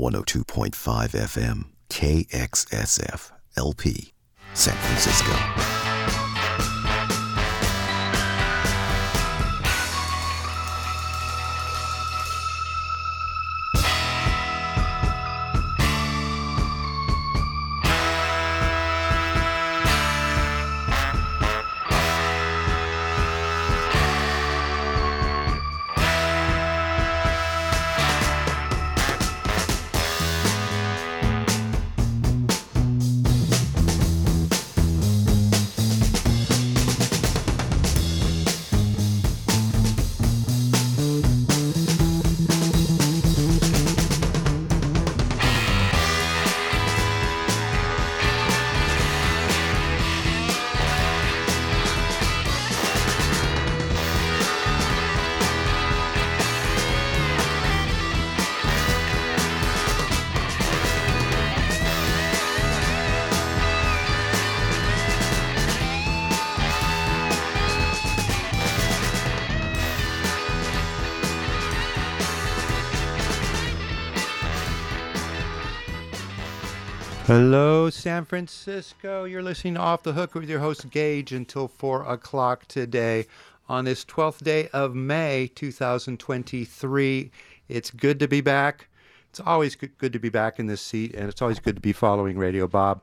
102.5 FM, KXSF, LP, San Francisco. Francisco. You're listening to Off the Hook with your host, Gage, until 4 o'clock today on this 12th day of May 2023. It's good to be back. It's always good to be back in this seat, and it's always good to be following Radio Bob.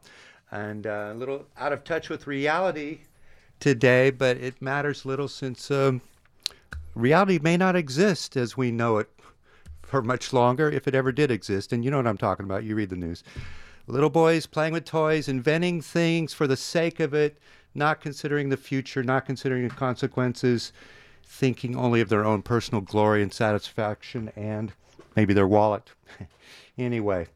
And uh, a little out of touch with reality today, but it matters little since um, reality may not exist as we know it for much longer, if it ever did exist. And you know what I'm talking about. You read the news. Little boys playing with toys, inventing things for the sake of it, not considering the future, not considering the consequences, thinking only of their own personal glory and satisfaction and maybe their wallet. anyway,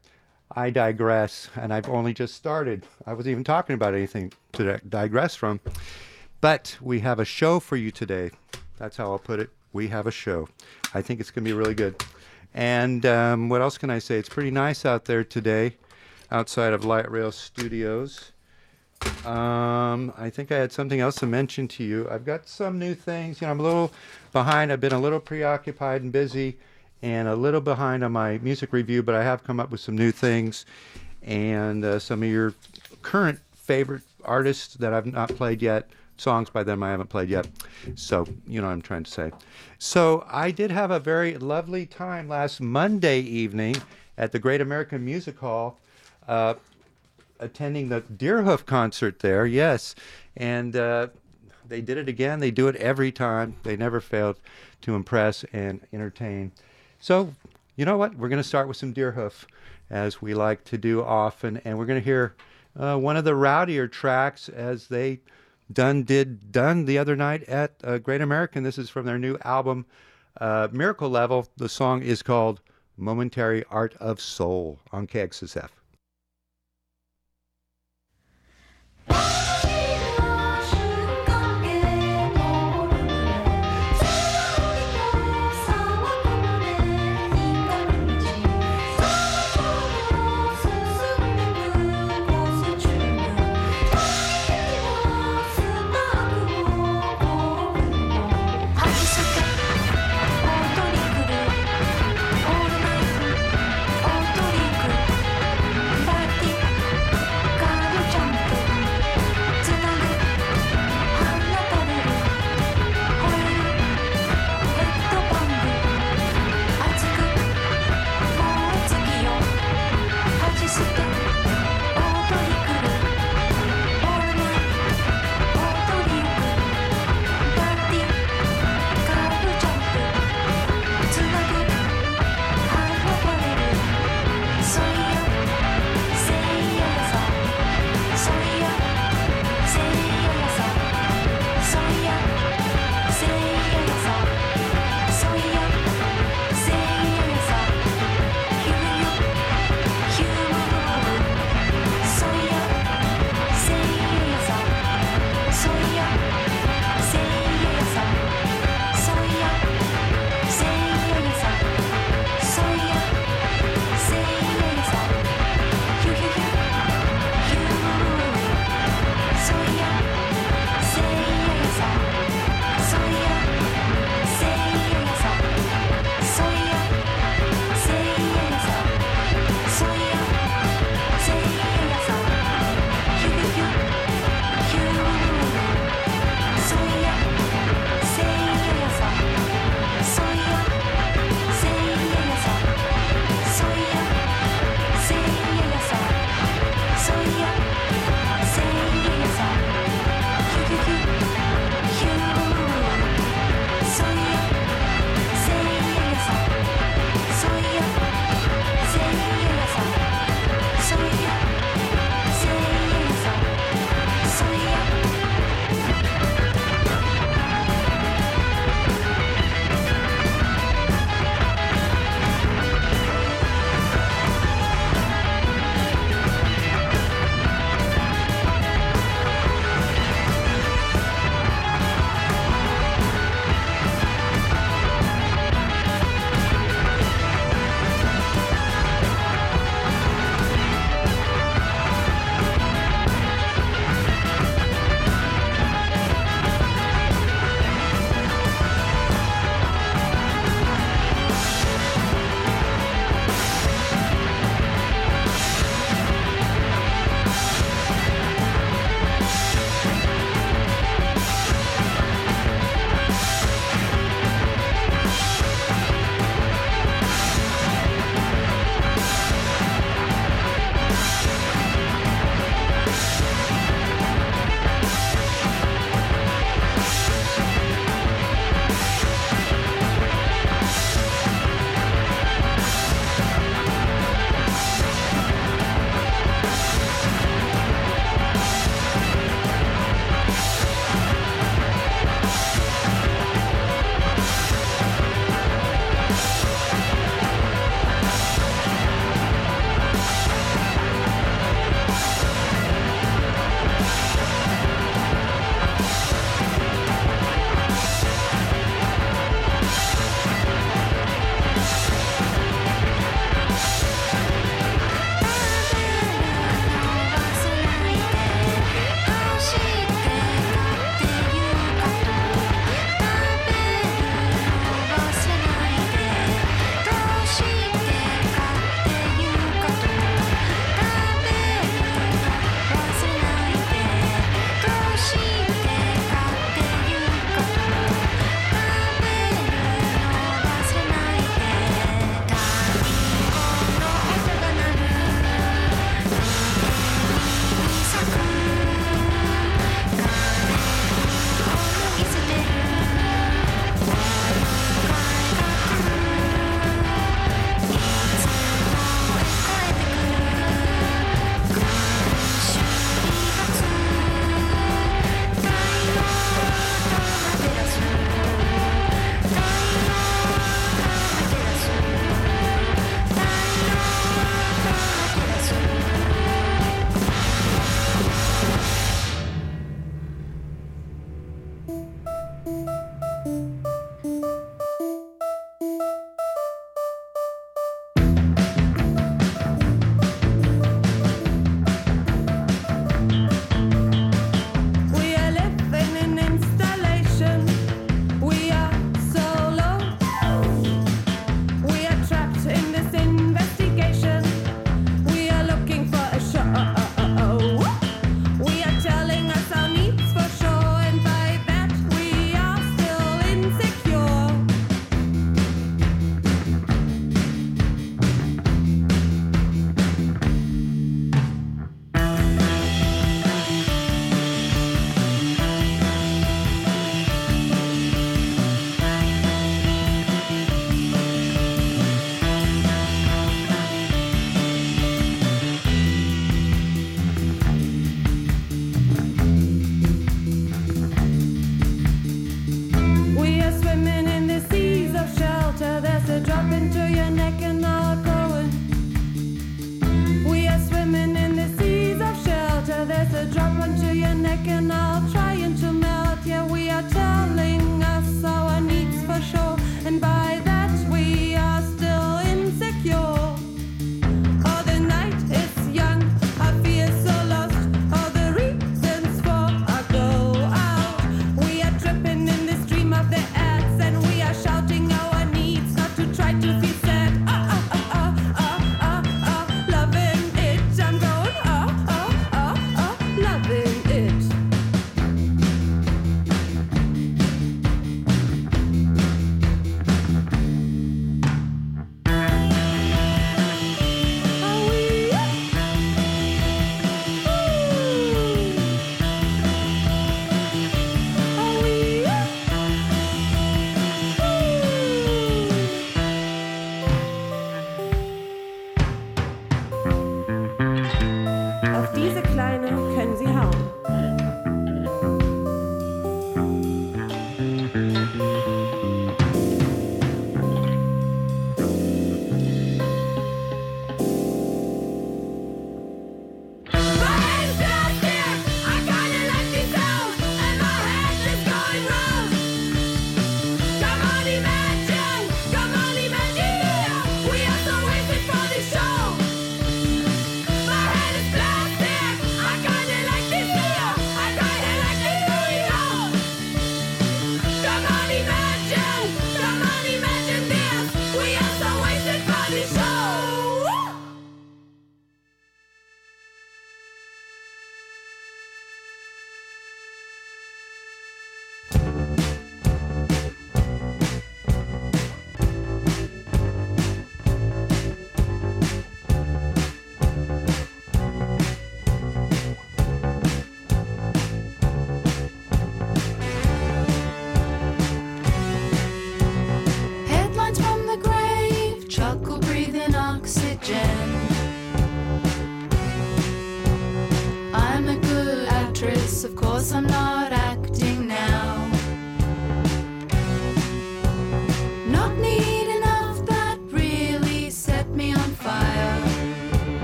I digress, and I've only just started. I wasn't even talking about anything to digress from. But we have a show for you today. That's how I'll put it. We have a show. I think it's going to be really good. And um, what else can I say? It's pretty nice out there today outside of Light Rail Studios. Um, I think I had something else to mention to you. I've got some new things. You know, I'm a little behind. I've been a little preoccupied and busy, and a little behind on my music review. But I have come up with some new things, and uh, some of your current favorite artists that I've not played yet. Songs by them I haven't played yet. So, you know what I'm trying to say. So, I did have a very lovely time last Monday evening at the Great American Music Hall uh, attending the Deerhoof concert there, yes. And uh, they did it again. They do it every time. They never failed to impress and entertain. So, you know what? We're going to start with some Deerhoof, as we like to do often. And we're going to hear uh, one of the rowdier tracks as they done did done the other night at uh, Great American. This is from their new album, uh, Miracle Level. The song is called Momentary Art of Soul on KXSF.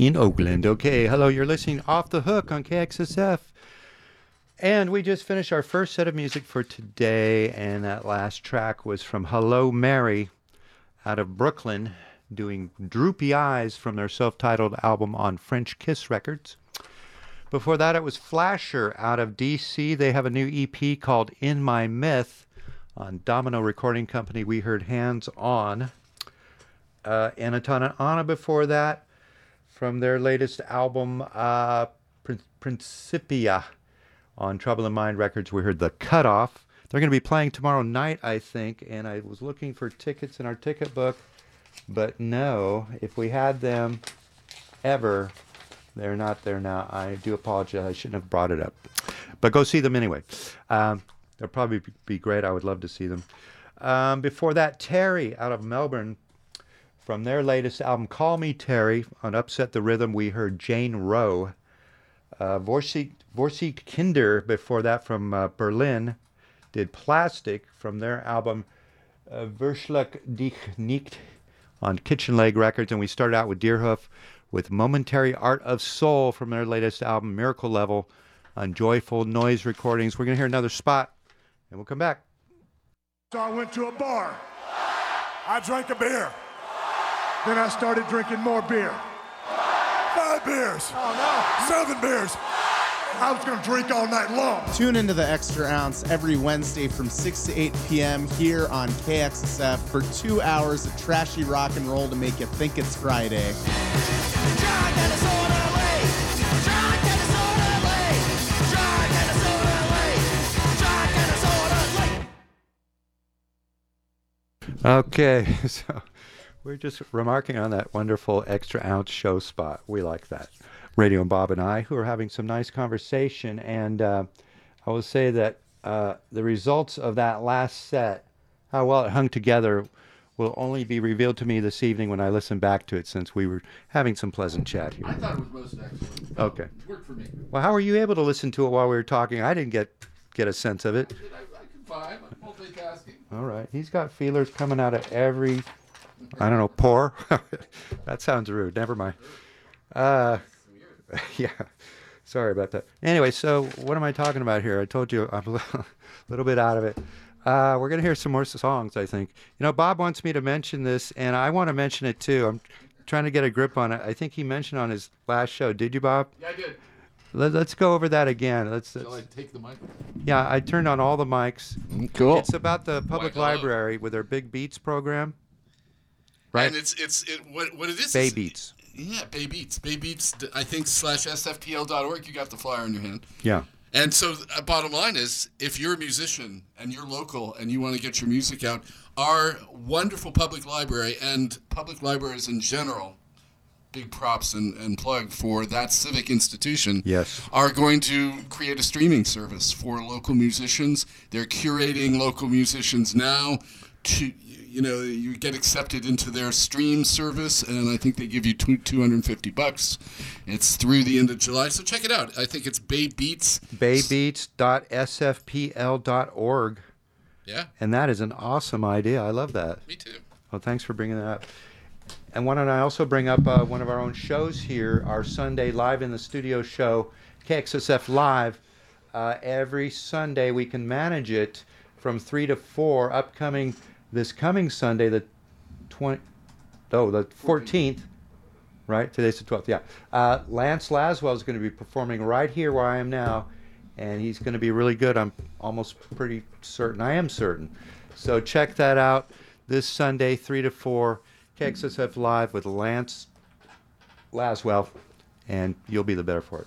In Oakland. Okay, hello, you're listening Off the Hook on KXSF. And we just finished our first set of music for today, and that last track was from Hello Mary out of Brooklyn, doing Droopy Eyes from their self titled album on Frenchkiss Records. Before that, it was Flasher out of DC. They have a new EP called In My Myth on Domino Recording Company. We heard Hands On. Uh, Anatona Anna before that from their latest album, uh, Prin- Principia, on Trouble in Mind Records. We heard The Cutoff. They're going to be playing tomorrow night, I think, and I was looking for tickets in our ticket book, but no, if we had them ever, they're not there now. I do apologize. I shouldn't have brought it up. But go see them anyway. Um, they'll probably be great. I would love to see them. Um, before that, Terry out of Melbourne from their latest album, Call Me Terry, on Upset the Rhythm, we heard Jane Rowe. Uh, Vorsi, Vorsi Kinder, before that, from uh, Berlin, did Plastic from their album uh, Verschluck dich nicht on Kitchen Leg Records. And we started out with Deerhoof with Momentary Art of Soul from their latest album, Miracle Level, on Joyful Noise Recordings. We're going to hear another spot, and we'll come back. So I went to a bar. I drank a beer. Then I started drinking more beer. Five beers. Oh no. Seven beers. I was gonna drink all night long. Tune into the Extra Ounce every Wednesday from 6 to 8 p.m. here on KXSF for two hours of trashy rock and roll to make you think it's Friday. Okay, so we're just remarking on that wonderful extra ounce show spot. We like that. Radio and Bob and I, who are having some nice conversation, and uh, I will say that uh, the results of that last set, how well it hung together, will only be revealed to me this evening when I listen back to it, since we were having some pleasant chat here. I thought it was most excellent. Okay. It worked for me. Well, how were you able to listen to it while we were talking? I didn't get get a sense of it. I, I can vibe. I'm multitasking. All right. He's got feelers coming out of every, I don't know, poor. that sounds rude. Never mind. Uh, yeah. Sorry about that. Anyway, so what am I talking about here? I told you I'm a little, little bit out of it. Uh, we're going to hear some more songs, I think. You know, Bob wants me to mention this, and I want to mention it too. I'm trying to get a grip on it. I think he mentioned on his last show. Did you, Bob? Yeah, I did. Let, let's go over that again. Let's, Shall I take the mic? yeah, I turned on all the mics. Cool. It's about the public hello. library with their Big Beats program. Right. And it's it's it, what what it is. Bay Beats. Yeah, Bay Beats. Bay Beats. I think slash sfpl.org. You got the flyer in your hand. Yeah. And so, uh, bottom line is, if you're a musician and you're local and you want to get your music out, our wonderful public library and public libraries in general, big props and, and plug for that civic institution, Yes. are going to create a streaming service for local musicians. They're curating local musicians now to. You know, you get accepted into their stream service, and I think they give you two, 250 bucks. It's through the end of July, so check it out. I think it's Bay Beats Baybeats.sfpl.org. Yeah, And that is an awesome idea. I love that. me too. Well, thanks for bringing that up. And why don't I also bring up uh, one of our own shows here, our Sunday Live in the Studio show, KXSF Live. Uh, every Sunday we can manage it from 3 to 4, upcoming this coming Sunday, the 20, oh, the 14th, right? Today's the 12th, yeah. Uh, Lance Laswell is going to be performing right here where I am now, and he's going to be really good. I'm almost pretty certain. I am certain. So check that out this Sunday, 3 to 4, KXSF Live with Lance Laswell, and you'll be the better for it.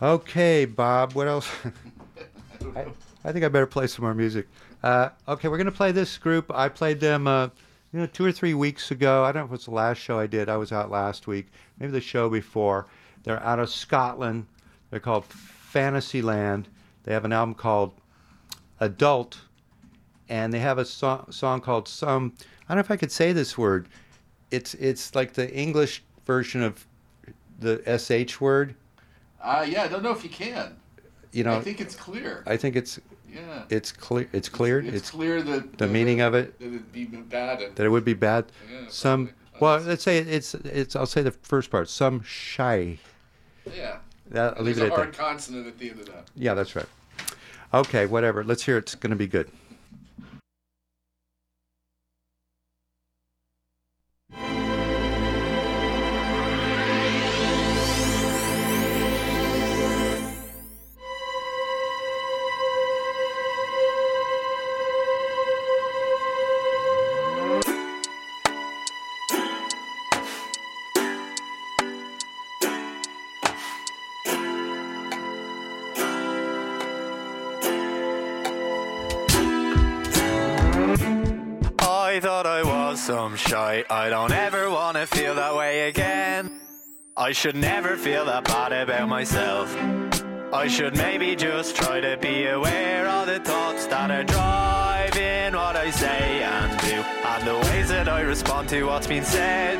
Okay, Bob, what else? I, I think I better play some more music. Uh, okay, we're going to play this group. I played them, uh, you know, two or three weeks ago. I don't know if it's the last show I did. I was out last week, maybe the show before. They're out of Scotland. They're called Fantasyland. They have an album called Adult, and they have a so- song called Some. I don't know if I could say this word. It's it's like the English version of the sh word. Uh, yeah, I don't know if you can. You know, I think it's clear. I think it's yeah. it's clear. It's cleared. It's, clear that the meaning of it. that it'd be bad. And, that it would be bad. Yeah, Some probably. well, uh, let's say it's it's. I'll say the first part. Some shy. yeah. That, I'll leave there's it a at hard that. consonant at the end of that. Yeah, that's right. Okay, whatever. Let's hear. it. It's going to be good. I should never feel that bad about myself. I should maybe just try to be aware of the thoughts that are driving what I say and do, and the ways that I respond to what's been said,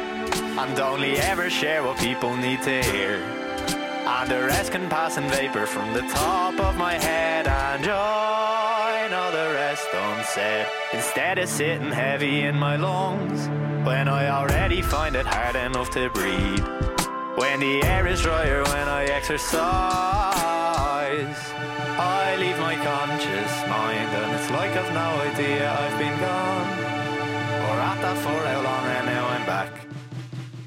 and only ever share what people need to hear. And the rest can pass in vapor from the top of my head and join all the rest unsaid. Instead of sitting heavy in my lungs when I already find it hard enough to breathe. When the air is drier when I exercise, I leave my conscious mind and it's like I've no idea I've been gone. Or at that for how long and now I'm back.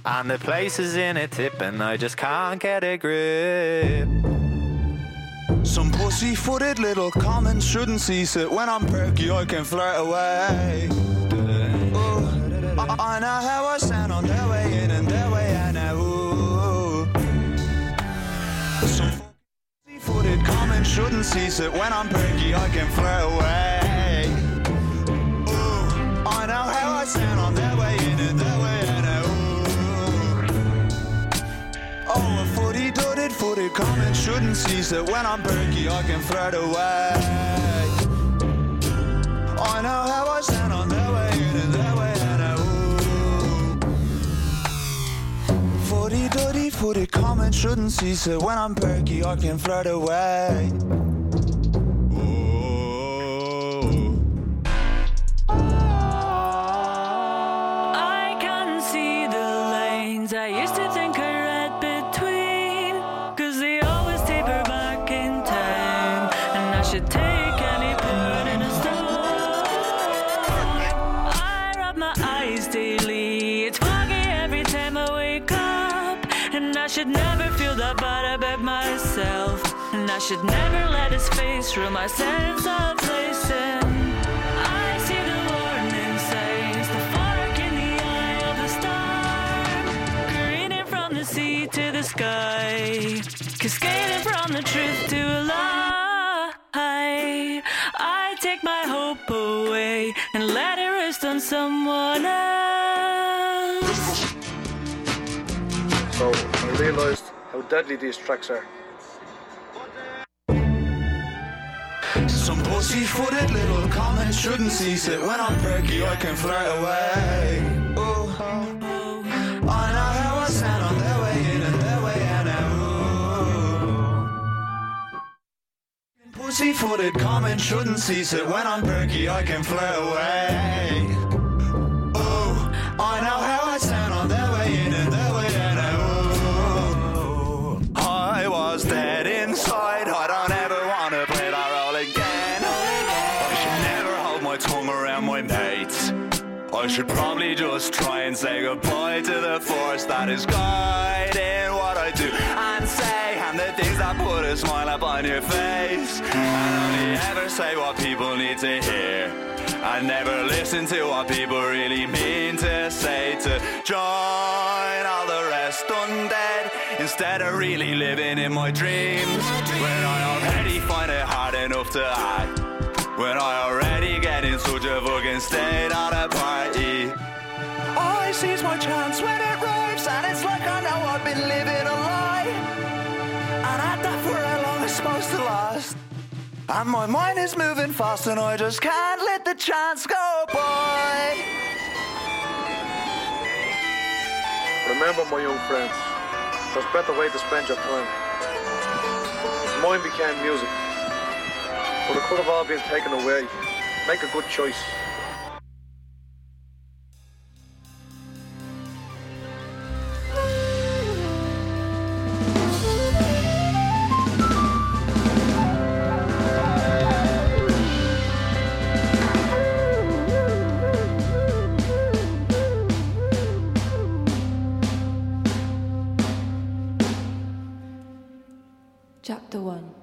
And the place is in a tip and I just can't get a grip. Some pussy-footed little comments shouldn't cease it. When I'm perky, I can flirt away. I, I know how I sound on their pussy-footed shouldn't cease it. When I'm perky, I can flirt away. Ooh, I know how I sound on their way in and their way out. Ooh. Oh, a footy dotted footed comment shouldn't cease it. When I'm perky, I can flirt away. I know how I sound on their way in and their way Footy dotty footed comment shouldn't cease it. When I'm perky, I can flirt away. Should never let his face ruin my sense of place. And I see the warning signs, the fork in the eye of the storm. Careening from the sea to the sky, cascading from the truth to a lie. I take my hope away and let it rest on someone else. So I realized how deadly these tracks are. Some pussy-footed little comments shouldn't cease it. When I'm perky, I can flirt away. Ooh. I know how I sound on their way in and their way out now. Pussy-footed comments shouldn't cease it. When I'm perky, I can flirt away. Should probably just try and say goodbye to the force that is guiding what I do and say, and the things that put a smile up on your face. And only ever say what people need to hear. I never listen to what people really mean to say to join all the rest undead instead of really living in my dreams. When I already find it hard enough to act. When I already get in such a fucking state at a party. Sees my chance when it arrives, and it's like I know I've been living a lie. And I that for how long it's supposed to last. And my mind is moving fast, and I just can't let the chance go by. Remember, my young friends, there's better way to spend your time. Mine became music, but it could have all been taken away. Make a good choice. Chapter 1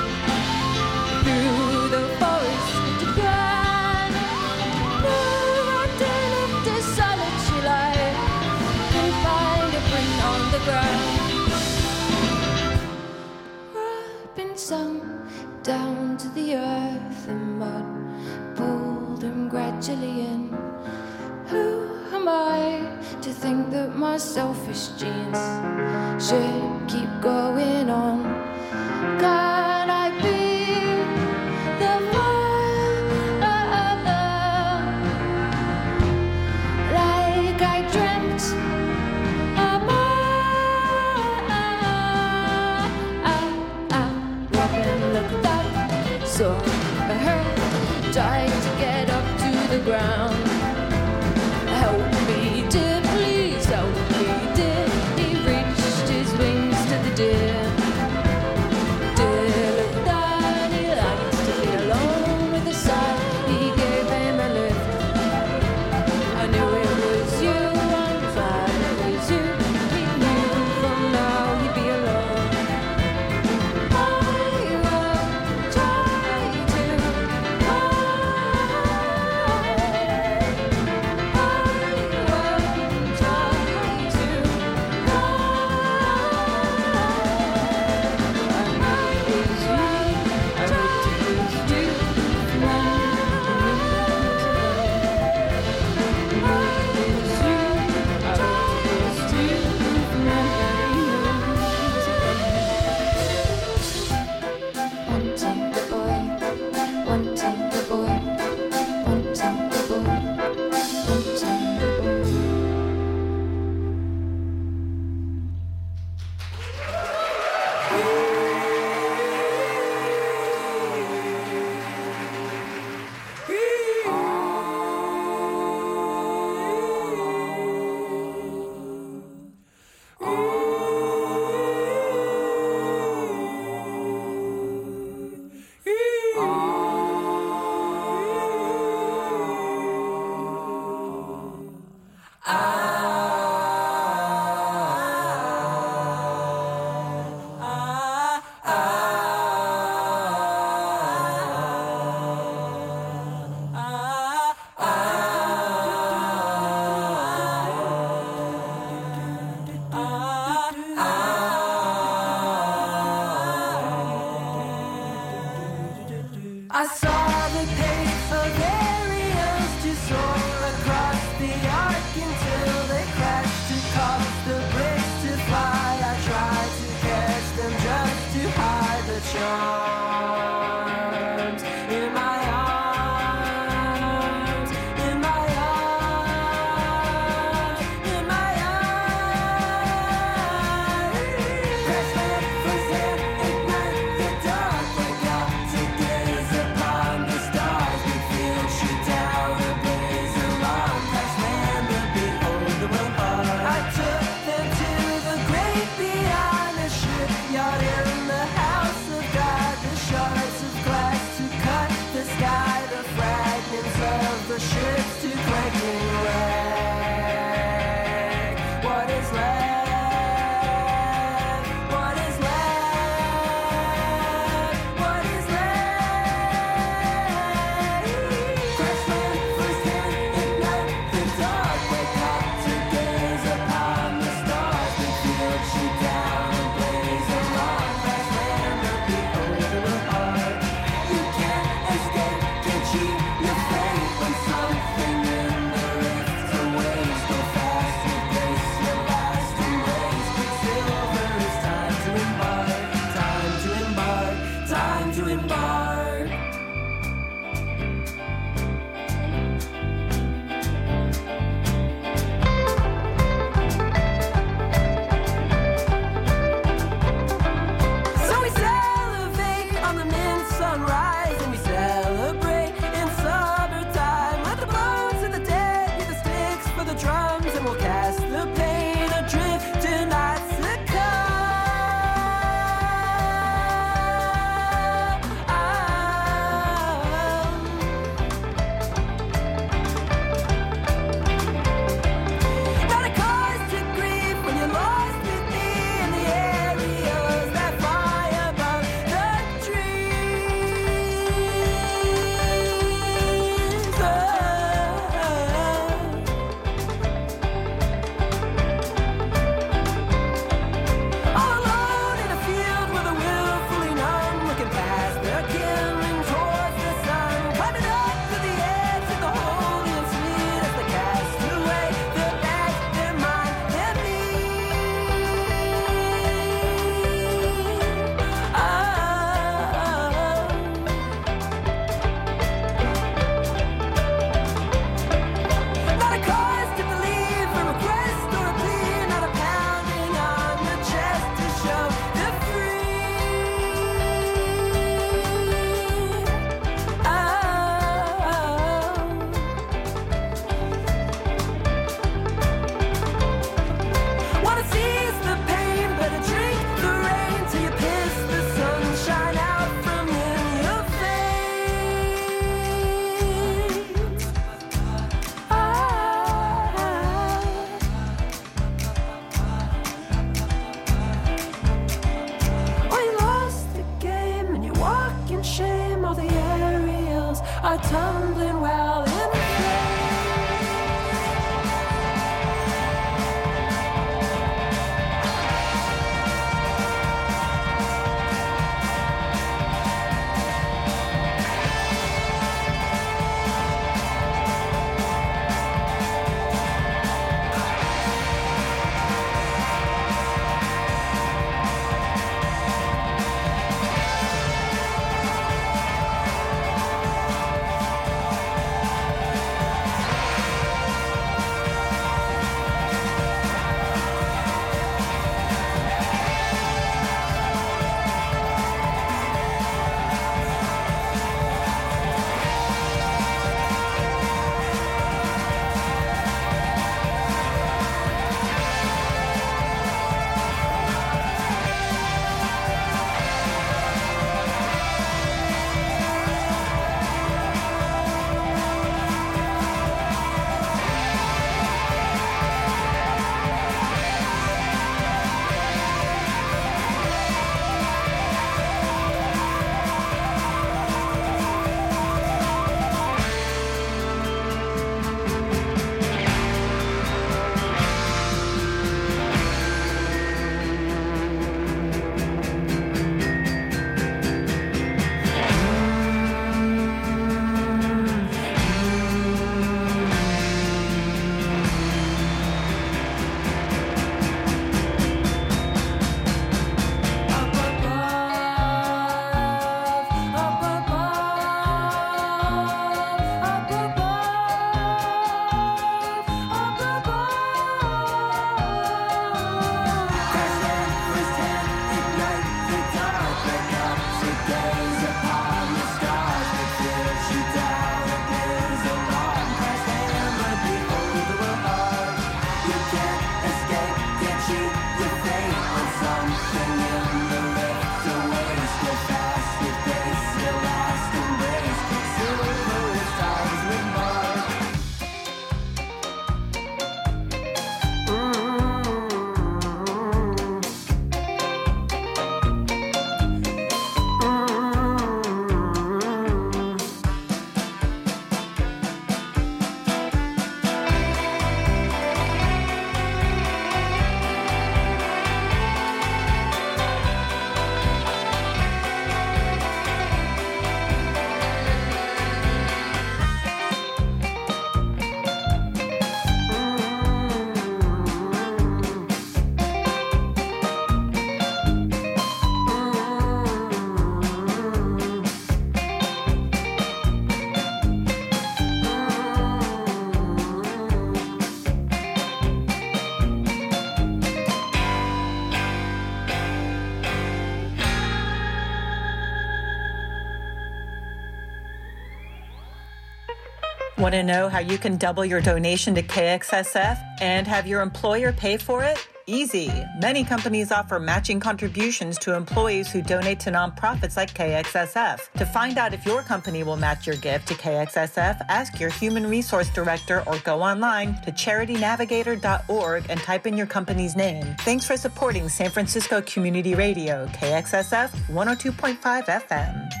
Want to know how you can double your donation to KXSF and have your employer pay for it? Easy. Many companies offer matching contributions to employees who donate to nonprofits like KXSF. To find out if your company will match your gift to KXSF, ask your human resource director or go online to charitynavigator.org and type in your company's name. Thanks for supporting San Francisco Community Radio, KXSF 102.5 FM.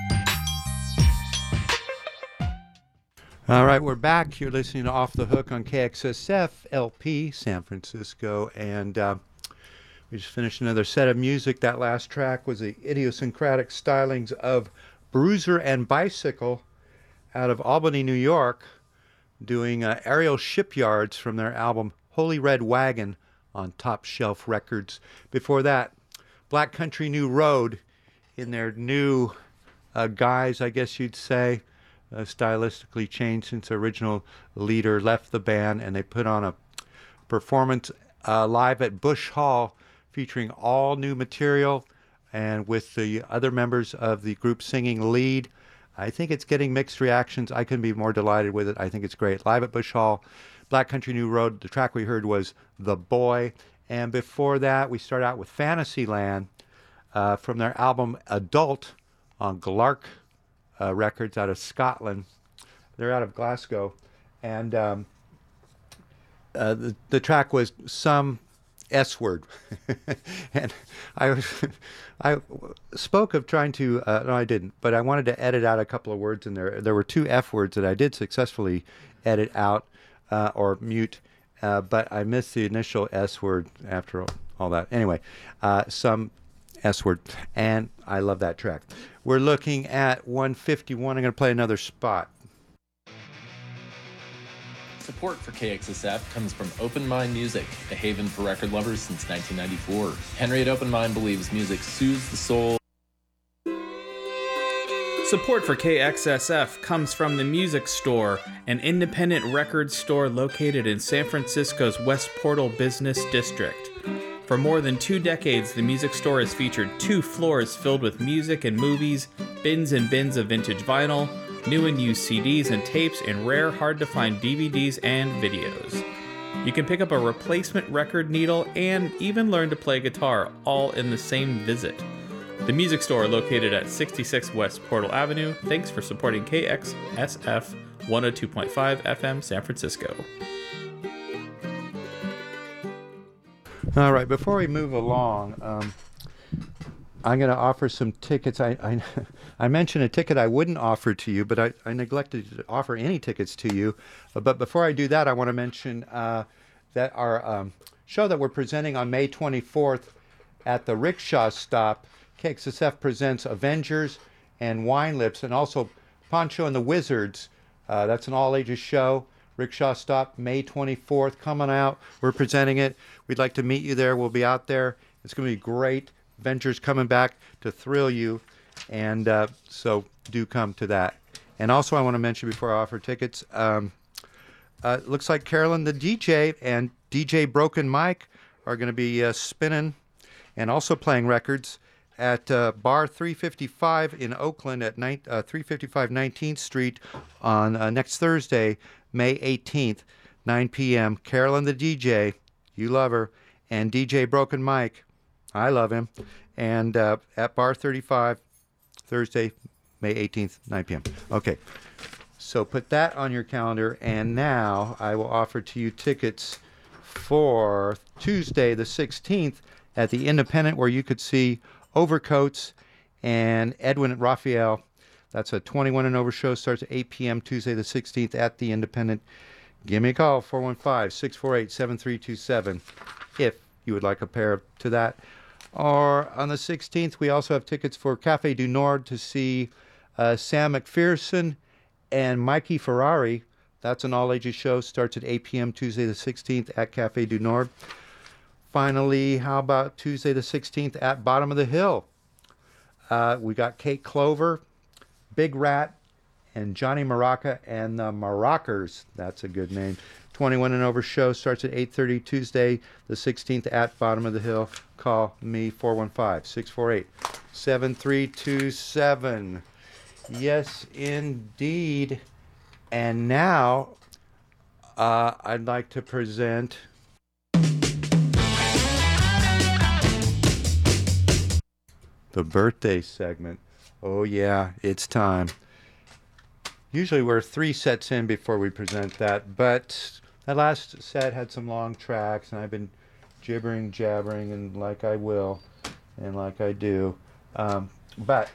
All right, we're back. You're listening to Off the Hook on KXSF LP San Francisco, and uh, we just finished another set of music. That last track was the idiosyncratic stylings of Bruiser and Bicycle out of Albany, New York, doing uh, aerial shipyards from their album Holy Red Wagon on Top Shelf Records. Before that, Black Country New Road in their new uh, guise, I guess you'd say uh, stylistically changed since the original leader left the band, and they put on a performance uh, live at Bush Hall featuring all new material and with the other members of the group singing lead. I think it's getting mixed reactions. I couldn't be more delighted with it. I think it's great. Live at Bush Hall, Black Country New Road. The track we heard was The Boy. And before that, we start out with Fantasyland uh, from their album Adult on Glark uh, Records out of Scotland. They're out of Glasgow, and um, uh, the the track was some S word. and I was, I spoke of trying to, uh, no, I didn't, but I wanted to edit out a couple of words in there. There were two F words that I did successfully edit out uh, or mute, uh, but I missed the initial S word after all, all that. Anyway, uh, some S word, and I love that track. We're looking at 151. I'm going to play another spot. Support for KXSF comes from Open Mind Music, a haven for record lovers since 1994. Henry at Open Mind believes music soothes the soul. Support for KXSF comes from the Music Store, an independent record store located in San Francisco's West Portal Business District. For more than two decades, the Music Store has featured two floors filled with music and movies, bins and bins of vintage vinyl, new and used CDs and tapes, and rare, hard to find DVDs and videos. You can pick up a replacement record needle and even learn to play guitar all in the same visit. The music store located at 66 West Portal Avenue. Thanks for supporting KXSF 102.5 FM San Francisco. All right, before we move along, um, I'm going to offer some tickets. I, I, I mentioned a ticket I wouldn't offer to you, but I, I neglected to offer any tickets to you. Uh, but before I do that, I want to mention uh, that our um, show that we're presenting on May 24th at the Rickshaw Stop, KXSF presents Avengers and Wine Lips, and also Poncho and the Wizards. Uh, that's an all ages show. Rickshaw Stop, May 24th, coming out. We're presenting it. We'd like to meet you there. We'll be out there. It's going to be great. Ventures coming back to thrill you. And uh, so do come to that. And also, I want to mention before I offer tickets, um, uh, looks like Carolyn the DJ and DJ Broken Mike are going to be uh, spinning and also playing records at uh, Bar 355 in Oakland at nine, uh, 355 19th Street on uh, next Thursday, May 18th, 9 p.m. Carolyn the DJ, you love her, and DJ Broken Mike, I love him, and uh, at Bar 35, Thursday, May 18th, 9 p.m. Okay, so put that on your calendar, and now I will offer to you tickets for Tuesday, the 16th, at the Independent, where you could see Overcoats and Edwin Raphael. That's a 21 and over show. Starts at 8 p.m. Tuesday, the 16th, at the Independent. Give me a call, 415 648 7327, if you would like a pair to that. Or on the 16th, we also have tickets for Cafe du Nord to see uh, Sam McPherson and Mikey Ferrari. That's an all ages show. Starts at 8 p.m. Tuesday, the 16th, at Cafe du Nord. Finally, how about Tuesday, the 16th, at Bottom of the Hill? Uh, we got Kate Clover, Big Rat, and Johnny Maraca and the Maracers. That's a good name. 21 and over show starts at 8:30 Tuesday, the 16th at Bottom of the Hill. Call me 415-648-7327. Yes, indeed. And now uh, I'd like to present the birthday segment. Oh yeah, it's time. Usually we're three sets in before we present that, but that last set had some long tracks, and I've been gibbering, jabbering, and like I will, and like I do. Um, but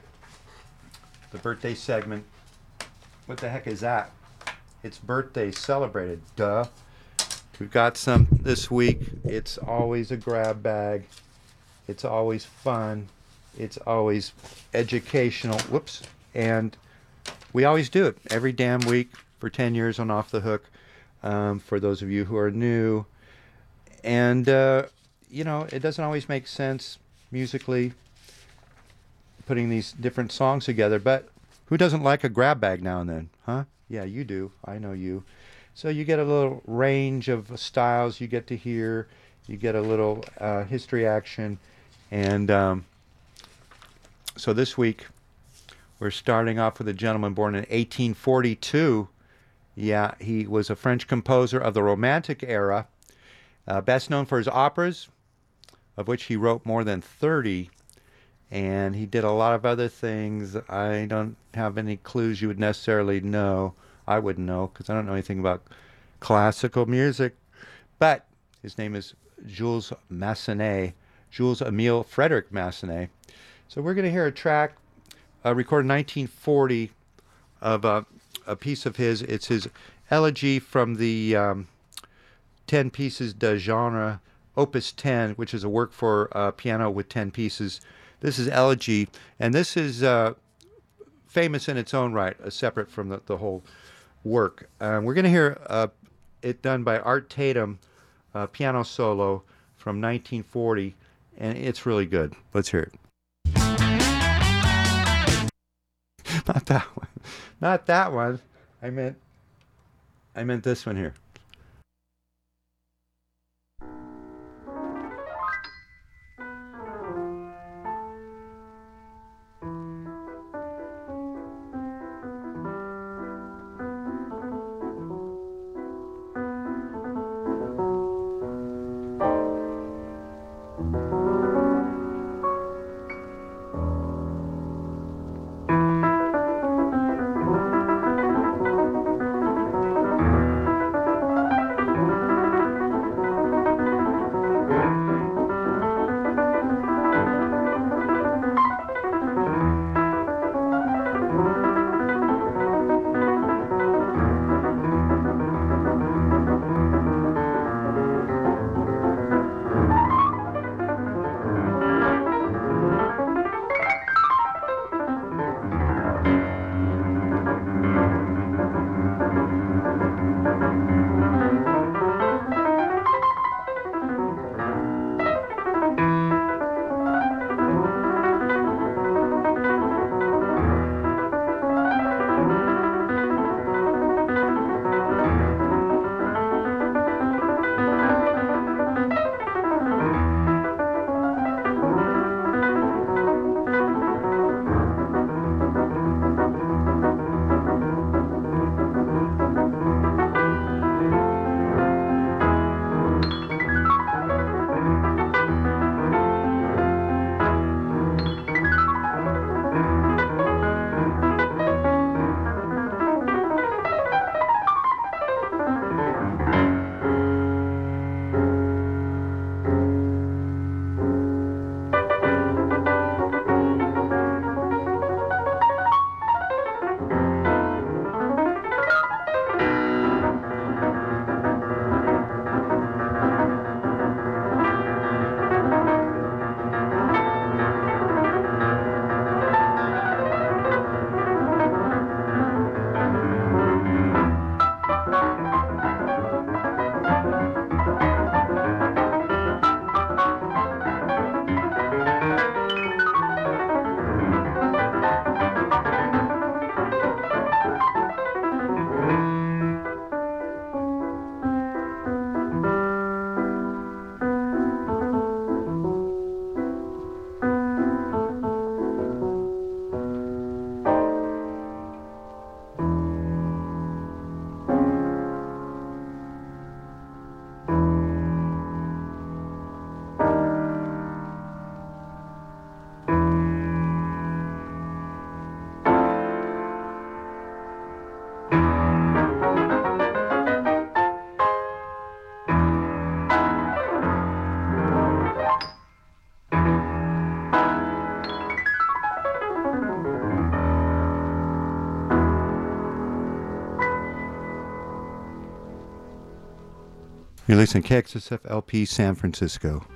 the birthday segment, what the heck is that? It's birthday celebrated, duh. We've got some this week. It's always a grab bag. It's always fun. It's always educational. Whoops. And we always do it every damn week for 10 years on Off the Hook. Um, for those of you who are new. And, uh, you know, it doesn't always make sense musically putting these different songs together, but who doesn't like a grab bag now and then, huh? Yeah, you do. I know you. So you get a little range of styles you get to hear. You get a little uh, history action. And um, so this week, we're starting off with a gentleman born in 1842. Yeah, he was a French composer of the Romantic era, uh, best known for his operas, of which he wrote more than 30. And he did a lot of other things. I don't have any clues you would necessarily know. I wouldn't know because I don't know anything about classical music. But his name is Jules Massenet, Jules Emile Frédéric Massenet. So we're going to hear a track uh, recorded in 1940 of uh, a piece of his. It's his elegy from the um, 10 pieces de genre, Opus 10, which is a work for uh, piano with 10 pieces. This is elegy, and this is uh, famous in its own right, uh, separate from the, the whole work. Um, we're going to hear uh, it done by Art Tatum, piano solo from 1940, and it's really good. Let's hear it. Not that one. Not that one. I meant I meant this one here. You're listening KXSF LP San Francisco.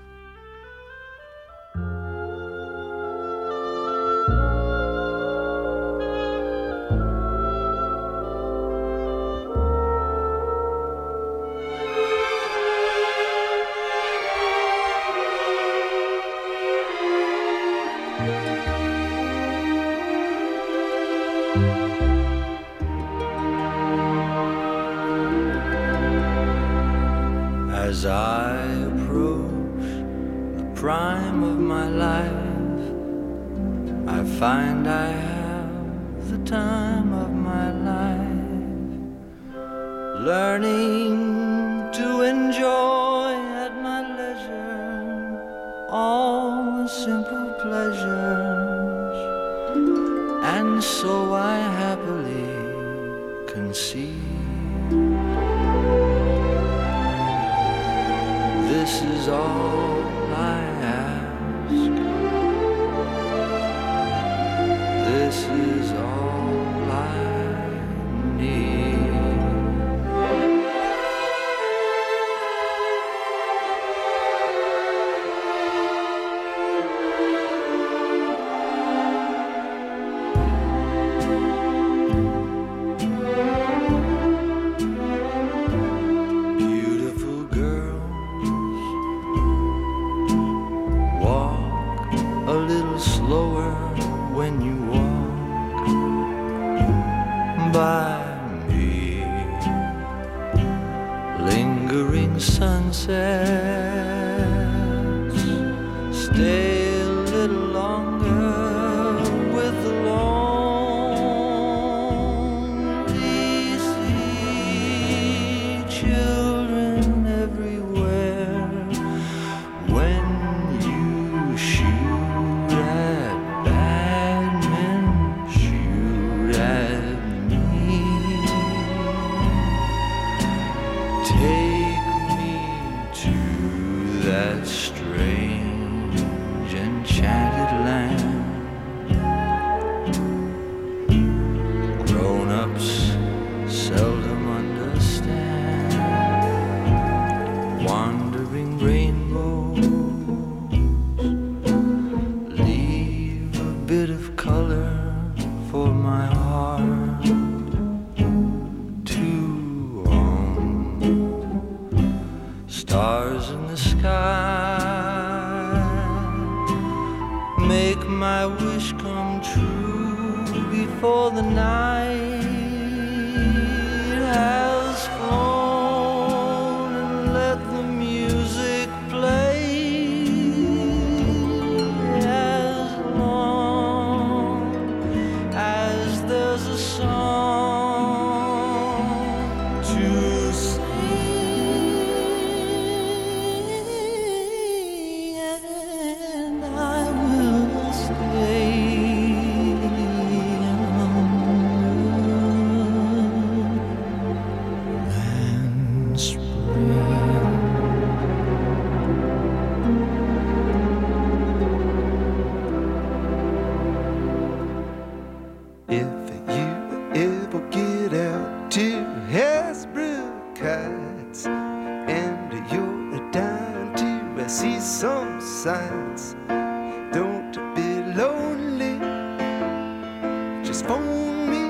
phone me.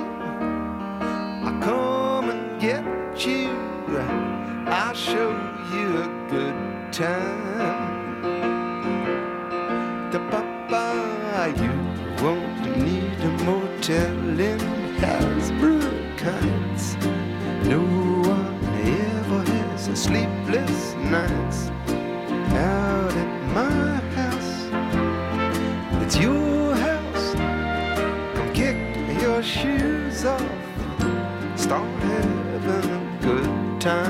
I'll come and get you. I'll show you a good time. The papa, you won't need a motel in Hasbrook, Heights. No one ever has a sleepless nights. time.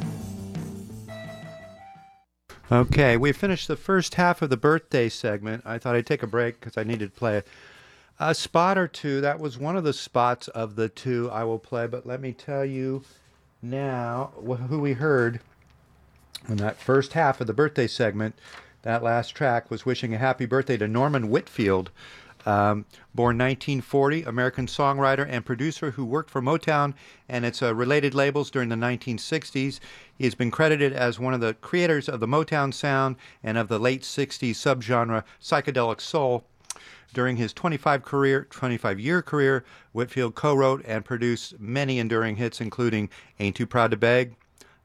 Okay, we finished the first half of the birthday segment. I thought I'd take a break because I needed to play a spot or two. That was one of the spots of the two I will play, but let me tell you now who we heard in that first half of the birthday segment. That last track was wishing a happy birthday to Norman Whitfield, um, born 1940, American songwriter and producer who worked for Motown and its uh, related labels during the 1960s. He has been credited as one of the creators of the Motown sound and of the late 60s subgenre psychedelic soul. During his 25 career, 25 year career, Whitfield co-wrote and produced many enduring hits, including "Ain't Too Proud to Beg,"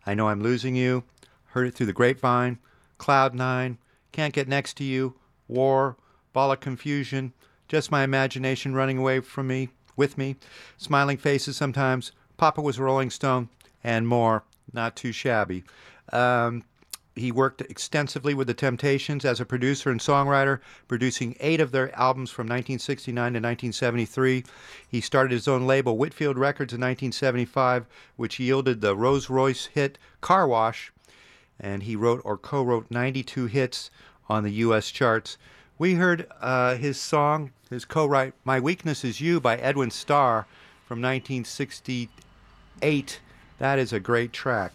"I Know I'm Losing You," "Heard It Through the Grapevine," "Cloud Nine," "Can't Get Next to You," "War," "Ball of Confusion," "Just My Imagination Running Away from Me," "With Me," "Smiling Faces Sometimes," "Papa Was a Rolling Stone," and more. Not too shabby. Um, he worked extensively with the Temptations as a producer and songwriter, producing eight of their albums from 1969 to 1973. He started his own label, Whitfield Records, in 1975, which yielded the Rose Royce hit Car Wash, and he wrote or co wrote 92 hits on the U.S. charts. We heard uh, his song, his co write, My Weakness Is You by Edwin Starr from 1968. That is a great track.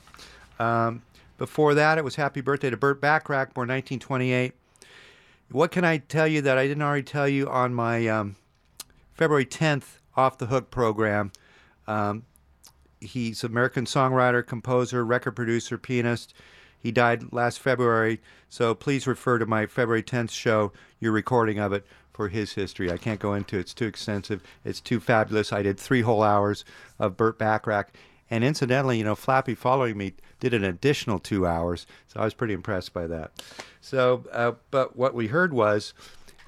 Um, before that, it was Happy Birthday to Burt Bacharach, born 1928. What can I tell you that I didn't already tell you on my um, February 10th Off the Hook program? Um, he's American songwriter, composer, record producer, pianist. He died last February, so please refer to my February 10th show, your recording of it, for his history. I can't go into it, it's too extensive. It's too fabulous. I did three whole hours of Burt Bacharach. And incidentally, you know, Flappy following me did an additional two hours, so I was pretty impressed by that. So, uh, but what we heard was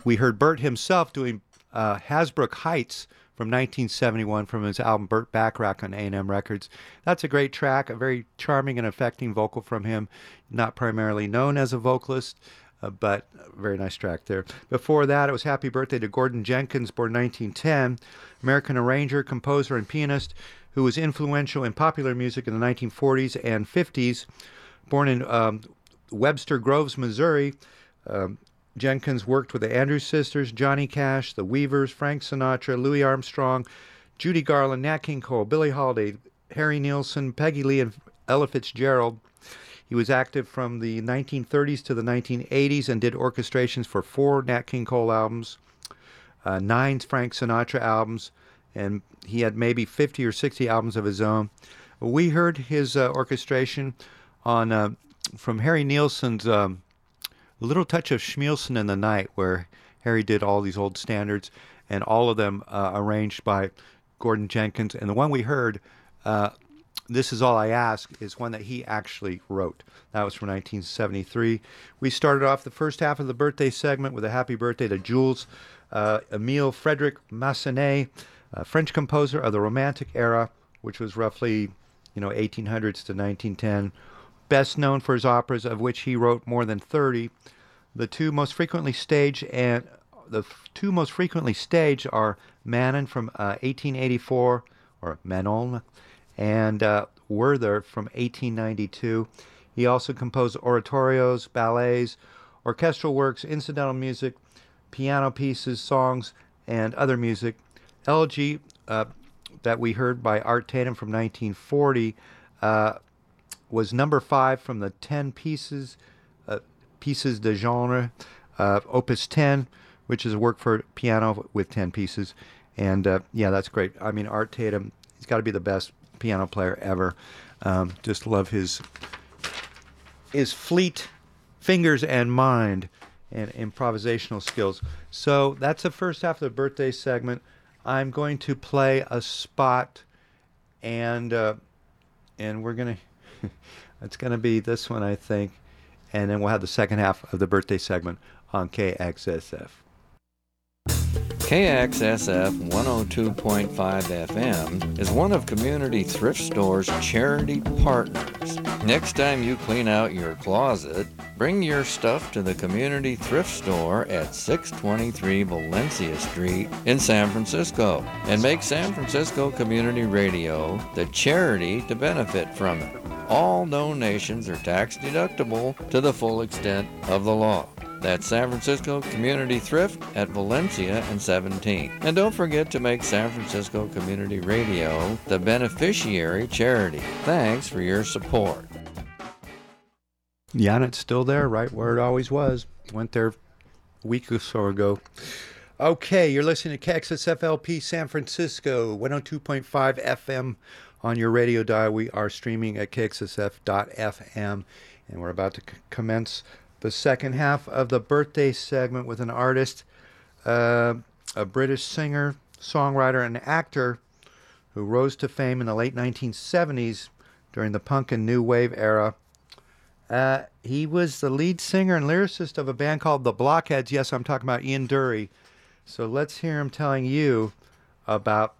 we heard Burt himself doing uh, Hasbrook Heights from 1971 from his album Burt Bacharach on A&M Records. That's a great track, a very charming and affecting vocal from him. Not primarily known as a vocalist, uh, but very nice track there. Before that, it was Happy Birthday to Gordon Jenkins, born 1910, American arranger, composer, and pianist who was influential in popular music in the 1940s and 50s. Born in um, Webster Groves, Missouri, um, Jenkins worked with the Andrews Sisters, Johnny Cash, the Weavers, Frank Sinatra, Louis Armstrong, Judy Garland, Nat King Cole, Billie Holiday, Harry Nilsson, Peggy Lee, and Ella Fitzgerald. He was active from the 1930s to the 1980s and did orchestrations for four Nat King Cole albums, uh, nine Frank Sinatra albums, and he had maybe 50 or 60 albums of his own. We heard his uh, orchestration on uh, from Harry Nilsson's um, A little Touch of Schmilsson in the Night, where Harry did all these old standards, and all of them uh, arranged by Gordon Jenkins. And the one we heard, uh, This Is All I Ask, is one that he actually wrote. That was from 1973. We started off the first half of the birthday segment with a happy birthday to Jules uh, Emile Frederic Massenet, a French composer of the Romantic era, which was roughly, you know, 1800s to 1910 best known for his operas, of which he wrote more than 30. The two most frequently staged and the two most frequently staged are Manon from uh, 1884, or Manon, and uh, Werther from 1892. He also composed oratorios, ballets, orchestral works, incidental music, piano pieces, songs, and other music. Elegy uh, that we heard by Art Tatum from 1940 uh, was number five from the 10 pieces uh, pieces de genre uh, opus 10 which is a work for piano with 10 pieces. And uh, yeah that's great. I mean art tatum he's got to be the best piano player ever. Um, just love his his fleet fingers and mind and improvisational skills. So that's the first half of the birthday segment. I'm going to play a spot and uh, and we're gonna it's going to be this one, I think. And then we'll have the second half of the birthday segment on KXSF. KXSF 102.5 FM is one of Community Thrift Store's charity partners. Next time you clean out your closet, bring your stuff to the Community Thrift Store at 623 Valencia Street in San Francisco and make San Francisco Community Radio the charity to benefit from it. All donations are tax deductible to the full extent of the law. That's San Francisco Community Thrift at Valencia and 17. And don't forget to make San Francisco Community Radio the beneficiary charity. Thanks for your support. It's still there, right where it always was. Went there a week or so ago. Okay, you're listening to KXSFLP San Francisco, 102.5 FM on your radio dial. We are streaming at KXSF.FM, and we're about to c- commence the second half of the birthday segment with an artist, uh, a British singer, songwriter, and actor who rose to fame in the late 1970s during the punk and new wave era. Uh, he was the lead singer and lyricist of a band called the Blockheads. Yes, I'm talking about Ian Dury. So let's hear him telling you about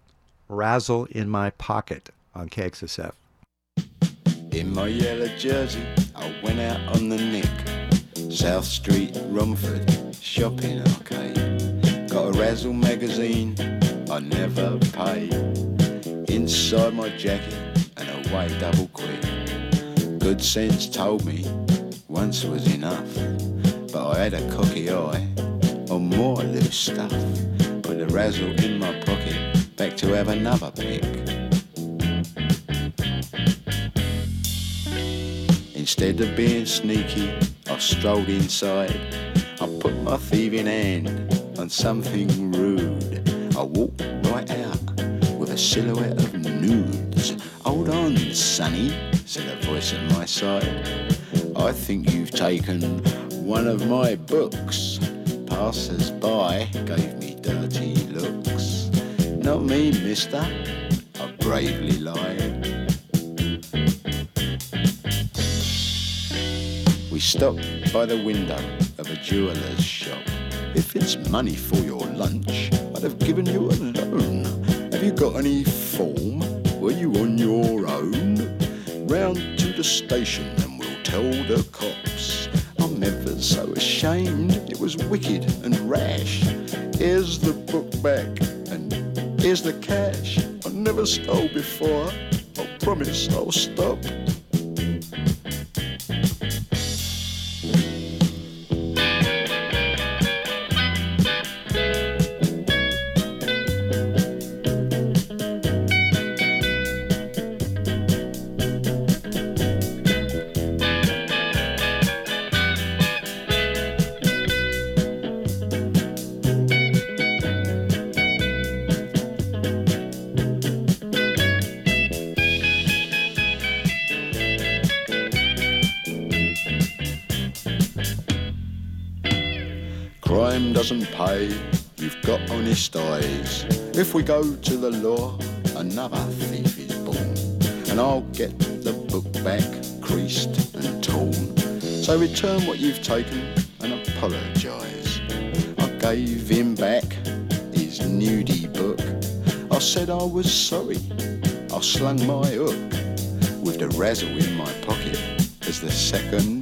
Razzle in My Pocket on KXSF. In my yellow jersey, I went out on the nick. South Street, Romford, shopping arcade. Got a Razzle magazine, I never paid. Inside my jacket, and a white double quick. Good sense told me once was enough. But I had a cocky eye on more loose stuff. Put the Razzle in my pocket, back to have another pick. Instead of being sneaky, I strolled inside. I put my thieving hand on something rude. I walked right out with a silhouette of nudes. Hold on, Sonny, said a voice at my side. I think you've taken one of my books. Passers by gave me dirty looks. Not me, mister, I bravely lied. We stopped by the window of a jeweller's shop. If it's money for your lunch, I'd have given you a loan. Have you got any form? Were you on your own? Round to the station and we'll tell the cops. I'm so ashamed, it was wicked and rash. Here's the book back and here's the cash. I never stole before, I promise I'll stop. Doesn't you've got honest eyes. If we go to the law, another thief is born. And I'll get the book back, creased and torn. So return what you've taken and apologise. I gave him back his nudie book. I said I was sorry. I slung my hook with the razzle in my pocket as the second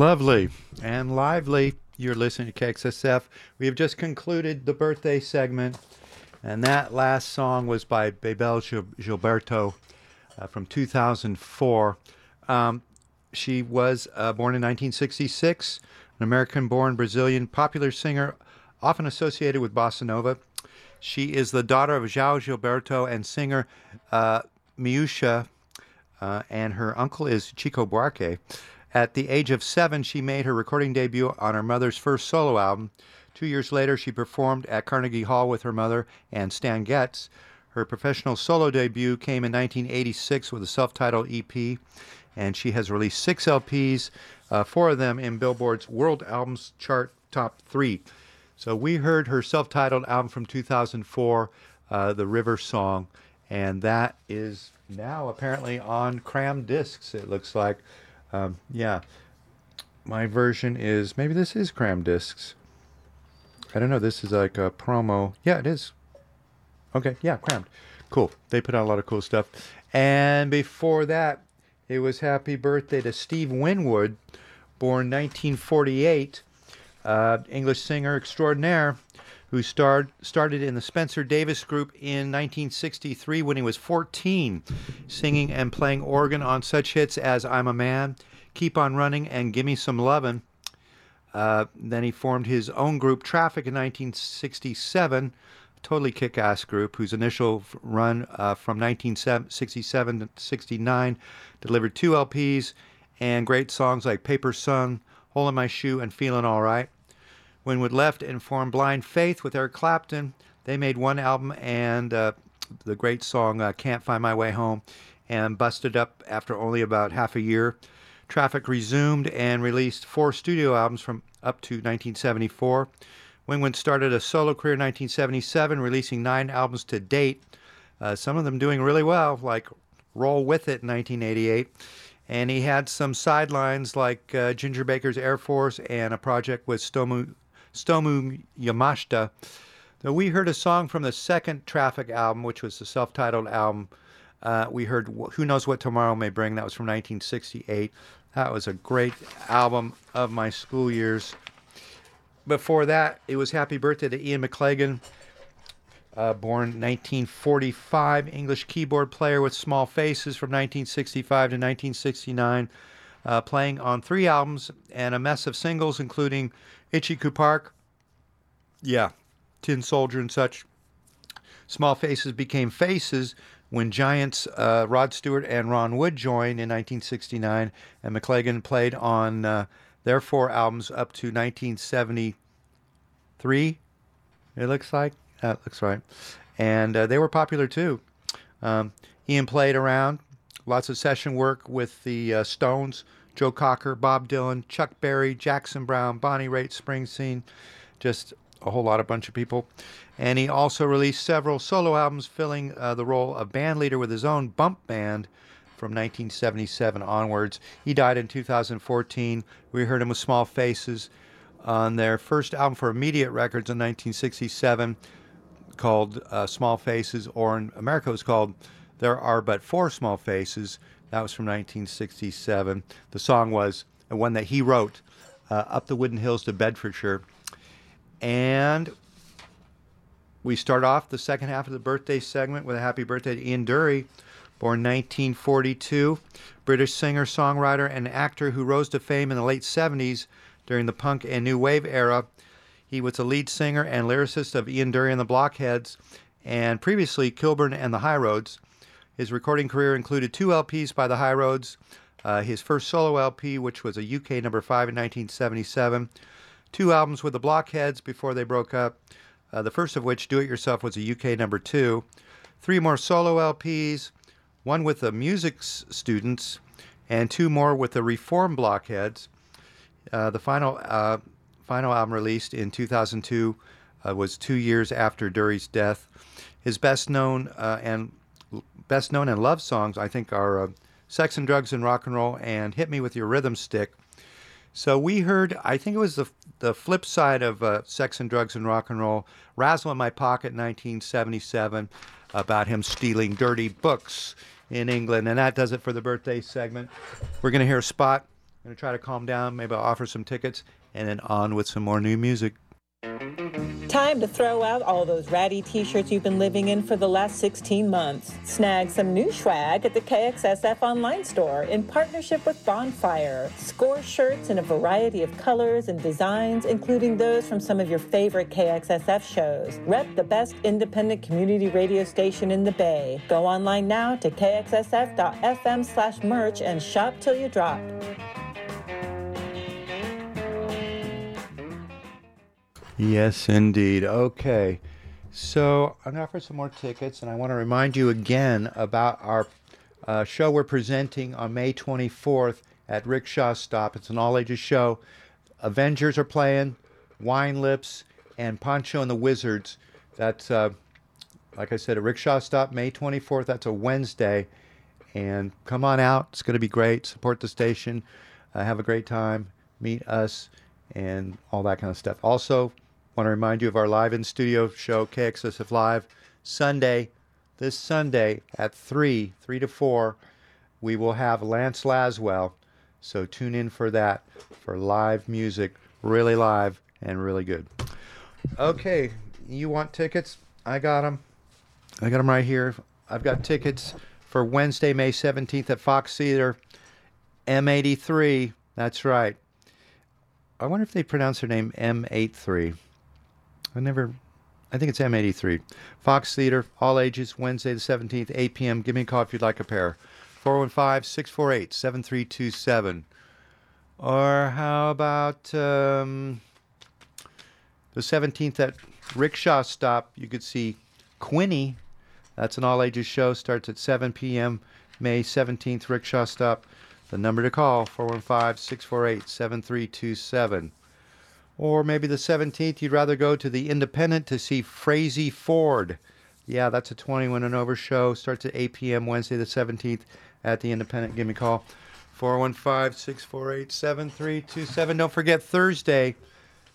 Lovely and lively. You're listening to KXSF. We have just concluded the birthday segment, and that last song was by Bebel Gilberto uh, from 2004. Um, she was uh, born in 1966, an American born Brazilian popular singer, often associated with bossa nova. She is the daughter of João Gilberto and singer uh, Miúcha uh, and her uncle is Chico Buarque. At the age of seven, she made her recording debut on her mother's first solo album. Two years later, she performed at Carnegie Hall with her mother and Stan Getz. Her professional solo debut came in 1986 with a self titled EP, and she has released six LPs, uh, four of them in Billboard's World Albums Chart Top 3. So we heard her self titled album from 2004, uh, The River Song, and that is now apparently on Crammed Discs, it looks like. Um, yeah. My version is maybe this is Crammed Discs. I don't know. This is like a promo. Yeah, it is. Okay, yeah, crammed. Cool. They put out a lot of cool stuff. And before that, it was happy birthday to Steve Winwood, born 1948, uh, English singer extraordinaire, who starred, started in the Spencer Davis Group in 1963 when he was 14, singing and playing organ on such hits as I'm a Man, Keep on Running, and Gimme Some Lovin'. Uh, then he formed his own group, Traffic, in 1967, a totally kick ass group whose initial run uh, from 1967 to 69 delivered two LPs and great songs like Paper Sun, Hole in My Shoe, and Feeling All Right. Winwood left and formed Blind Faith with Eric Clapton. They made one album and uh, the great song uh, Can't Find My Way Home and busted up after only about half a year. Traffic resumed and released four studio albums from up to 1974. Winwood started a solo career in 1977, releasing nine albums to date, uh, some of them doing really well, like Roll With It in 1988. And he had some sidelines like uh, Ginger Baker's Air Force and a project with Stomu, Stomu Yamashita. Now, we heard a song from the second Traffic album, which was the self titled album. Uh, we heard Who Knows What Tomorrow May Bring. That was from 1968. That was a great album of my school years. Before that, it was Happy Birthday to Ian McLagan, uh, born 1945, English keyboard player with Small Faces from 1965 to 1969, uh, playing on three albums and a mess of singles, including Itchy Park, yeah, Tin Soldier and such. Small Faces became Faces when Giants uh, Rod Stewart and Ron Wood joined in 1969, and McLagan played on uh, their four albums up to 1973. It looks like that looks right, and uh, they were popular too. Um, Ian played around, lots of session work with the uh, Stones, Joe Cocker, Bob Dylan, Chuck Berry, Jackson Browne, Bonnie Raitt, Springsteen, just a whole lot of bunch of people. And he also released several solo albums, filling uh, the role of band leader with his own bump band from 1977 onwards. He died in 2014. We heard him with Small Faces on their first album for Immediate Records in 1967 called uh, Small Faces, or in America it was called There Are But Four Small Faces. That was from 1967. The song was uh, one that he wrote, uh, Up the Wooden Hills to Bedfordshire. And we start off the second half of the birthday segment with a happy birthday to Ian Dury, born 1942, British singer, songwriter, and actor who rose to fame in the late 70s during the punk and new wave era. He was the lead singer and lyricist of Ian Dury and the Blockheads, and previously Kilburn and the High Roads. His recording career included two LPs by the High Roads, uh, his first solo LP, which was a UK number five in 1977, two albums with the Blockheads before they broke up, uh, the first of which, Do It Yourself, was a UK number two, three more solo LPs, one with the music students, and two more with the Reform Blockheads. Uh, the final uh, final album released in 2002 uh, was two years after Dury's death. His best known uh, and best known and loved songs, I think, are uh, "Sex and Drugs and Rock and Roll" and "Hit Me with Your Rhythm Stick." So we heard, I think it was the the flip side of uh, "Sex and Drugs and Rock and Roll," "Razzle in My Pocket" 1977, about him stealing dirty books in England, and that does it for the birthday segment. We're going to hear a spot I'm going to try to calm down. Maybe I'll offer some tickets and then on with some more new music. Time to throw out all those ratty t shirts you've been living in for the last 16 months. Snag some new swag at the KXSF online store in partnership with Bonfire. Score shirts in a variety of colors and designs, including those from some of your favorite KXSF shows. Rep the best independent community radio station in the Bay. Go online now to kxsf.fm slash merch and shop till you drop. Yes, indeed. Okay. So I'm going to offer some more tickets, and I want to remind you again about our uh, show we're presenting on May 24th at Rickshaw Stop. It's an all ages show. Avengers are playing, Wine Lips, and Poncho and the Wizards. That's, uh, like I said, at Rickshaw Stop, May 24th. That's a Wednesday. And come on out. It's going to be great. Support the station. Uh, have a great time. Meet us and all that kind of stuff. Also, want to remind you of our live in studio show, KXSF Live, Sunday, this Sunday at 3, 3 to 4. We will have Lance Laswell. So tune in for that for live music, really live and really good. Okay, you want tickets? I got them. I got them right here. I've got tickets for Wednesday, May 17th at Fox Theater, M83. That's right. I wonder if they pronounce her name M83. I never, I think it's M83. Fox Theater, all ages, Wednesday the 17th, 8 p.m. Give me a call if you'd like a pair. 415 648 7327. Or how about um, the 17th at Rickshaw Stop? You could see Quinny. That's an all ages show. Starts at 7 p.m. May 17th, Rickshaw Stop. The number to call 415 648 7327. Or maybe the 17th, you'd rather go to the Independent to see Frazey Ford. Yeah, that's a 21 and over show. Starts at 8 p.m. Wednesday the 17th at the Independent. Give me a call 415 648 7327. Don't forget Thursday,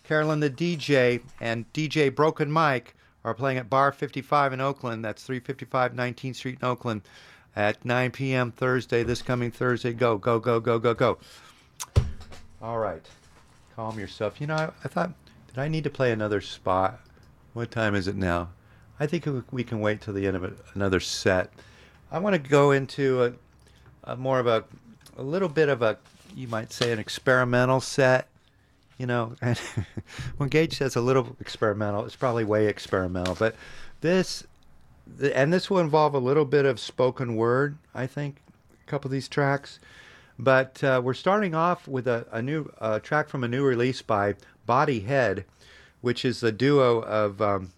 Carolyn the DJ and DJ Broken Mike are playing at Bar 55 in Oakland. That's 355 19th Street in Oakland at 9 p.m. Thursday, this coming Thursday. Go, go, go, go, go, go. All right. Calm yourself. You know, I, I thought, did I need to play another spot? What time is it now? I think we- can wait till the end of another set. I want to go into a, a more of a, a little bit of a, you might say, an experimental set. You know, and when Gage says a little experimental, it's probably way experimental. But this, and this will involve a little bit of spoken word, I think, a couple of these tracks. But uh, we're starting off with a, a new track from a new release by Body Head, which is the duo of um,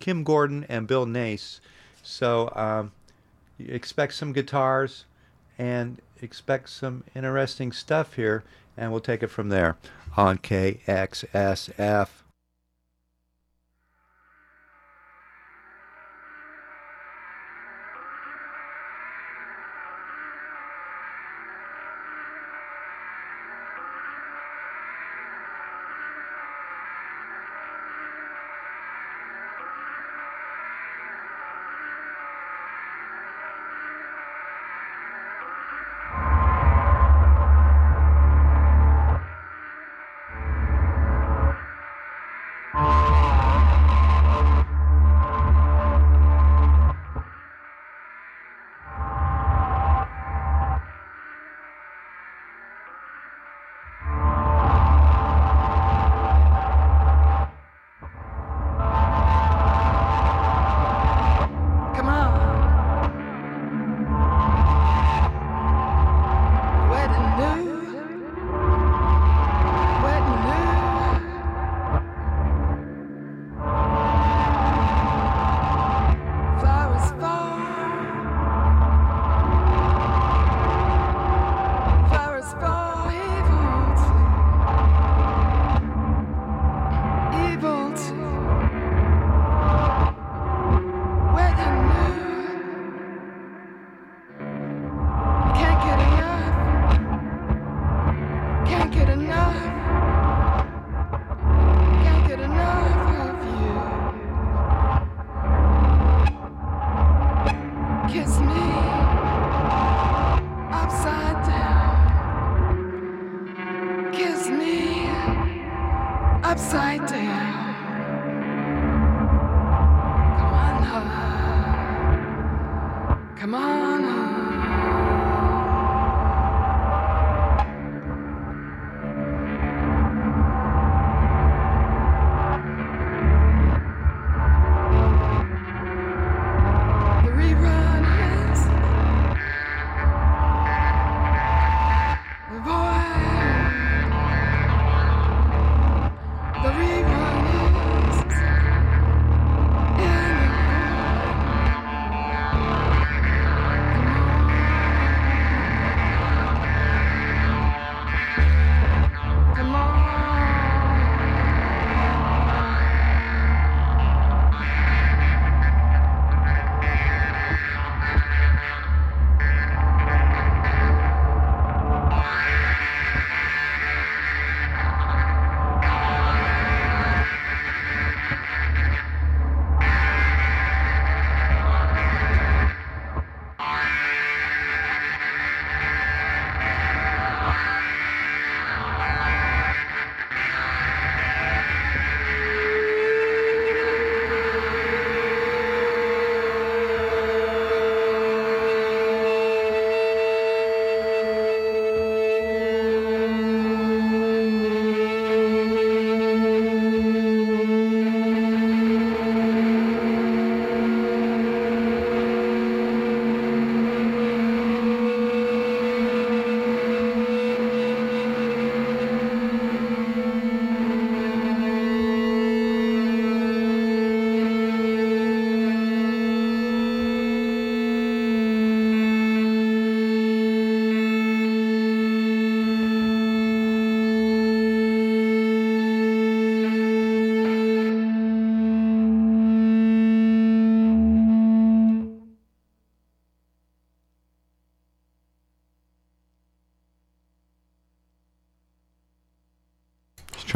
Kim Gordon and Bill Nace. So um, expect some guitars and expect some interesting stuff here, and we'll take it from there on KXSF.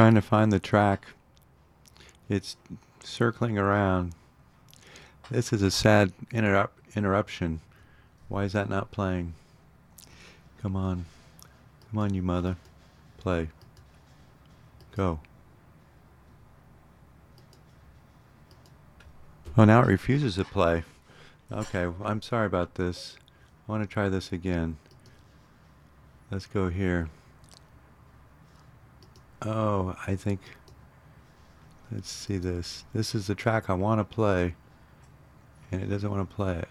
Trying to find the track. It's circling around. This is a sad interrupt interruption. Why is that not playing? Come on. Come on, you mother. Play. Go. Oh, now it refuses to play. Okay, I'm sorry about this. I want to try this again. Let's go here. Oh, I think. Let's see this. This is the track I want to play, and it doesn't want to play it.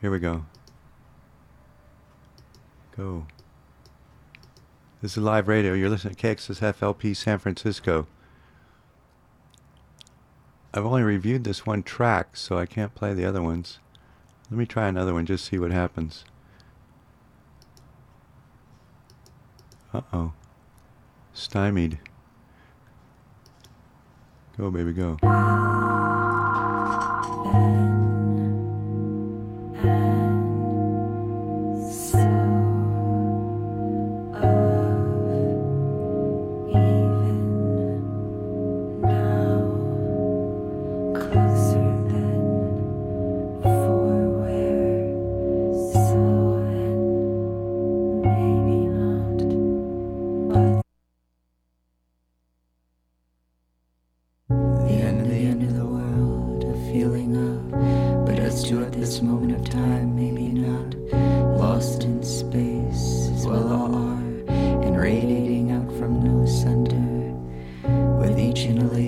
Here we go. Go. This is live radio. You're listening to KXSFLP San Francisco. I've only reviewed this one track, so I can't play the other ones. Let me try another one, just see what happens. Uh oh. Stymied. Go, baby, go.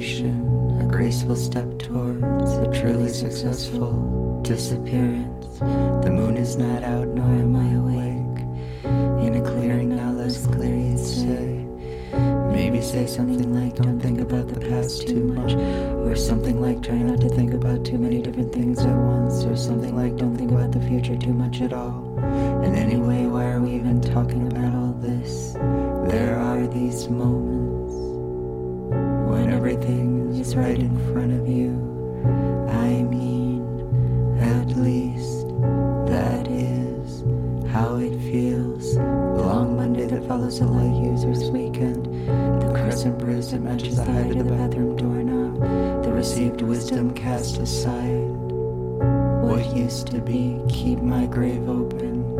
A graceful step towards a truly successful disappearance. The moon is not out, nor am I awake. In a clearing now less clear, you'd say. Maybe say something like, don't think about the past too much. Or something like, try not to think about too many different things at once. Or something like, don't think about the future too much at all. And anyway, why are we even talking about all this? There are these moments right in front of you. I mean, at least that is how it feels. The long Monday that follows a light user's weekend. The crescent bruise that matches the height of the bathroom doorknob. The received wisdom cast aside. What used to be, keep my grave open.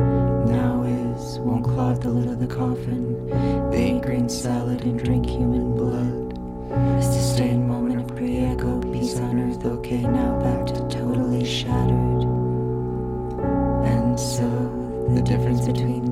Now is, won't clog the lid of the coffin. They eat green salad and drink human blood. Sustained moment okay now back to totally shattered. And so the difference between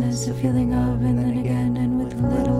There's a feeling of, and then again, and with little.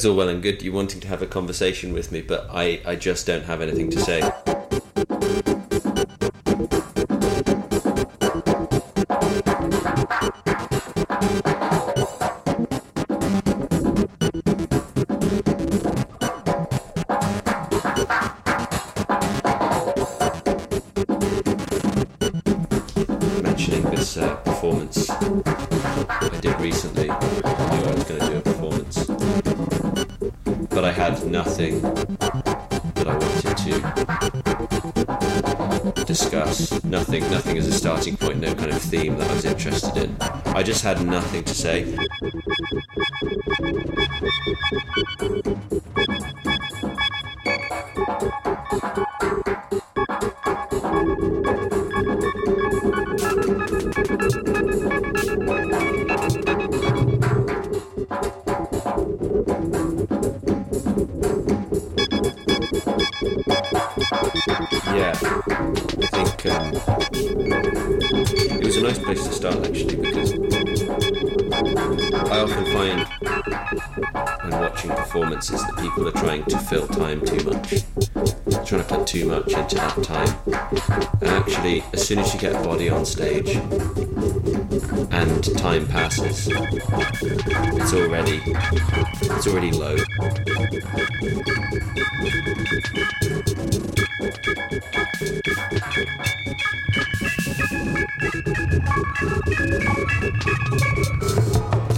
it's all well and good you wanting to have a conversation with me, but I, I just don't have anything to say. just had nothing to say. performance is that people are trying to fill time too much, trying to put too much into that time. And actually, as soon as you get body on stage and time passes, it's already it's already low.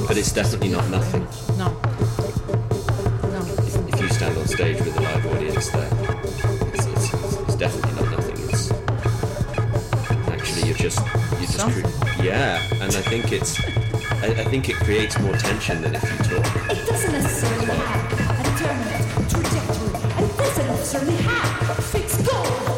But it's definitely not nothing. and I think it's I, I, think it creates more tension than if you talk. It doesn't necessarily have a determinate trajectory, and it doesn't necessarily have fixed goals.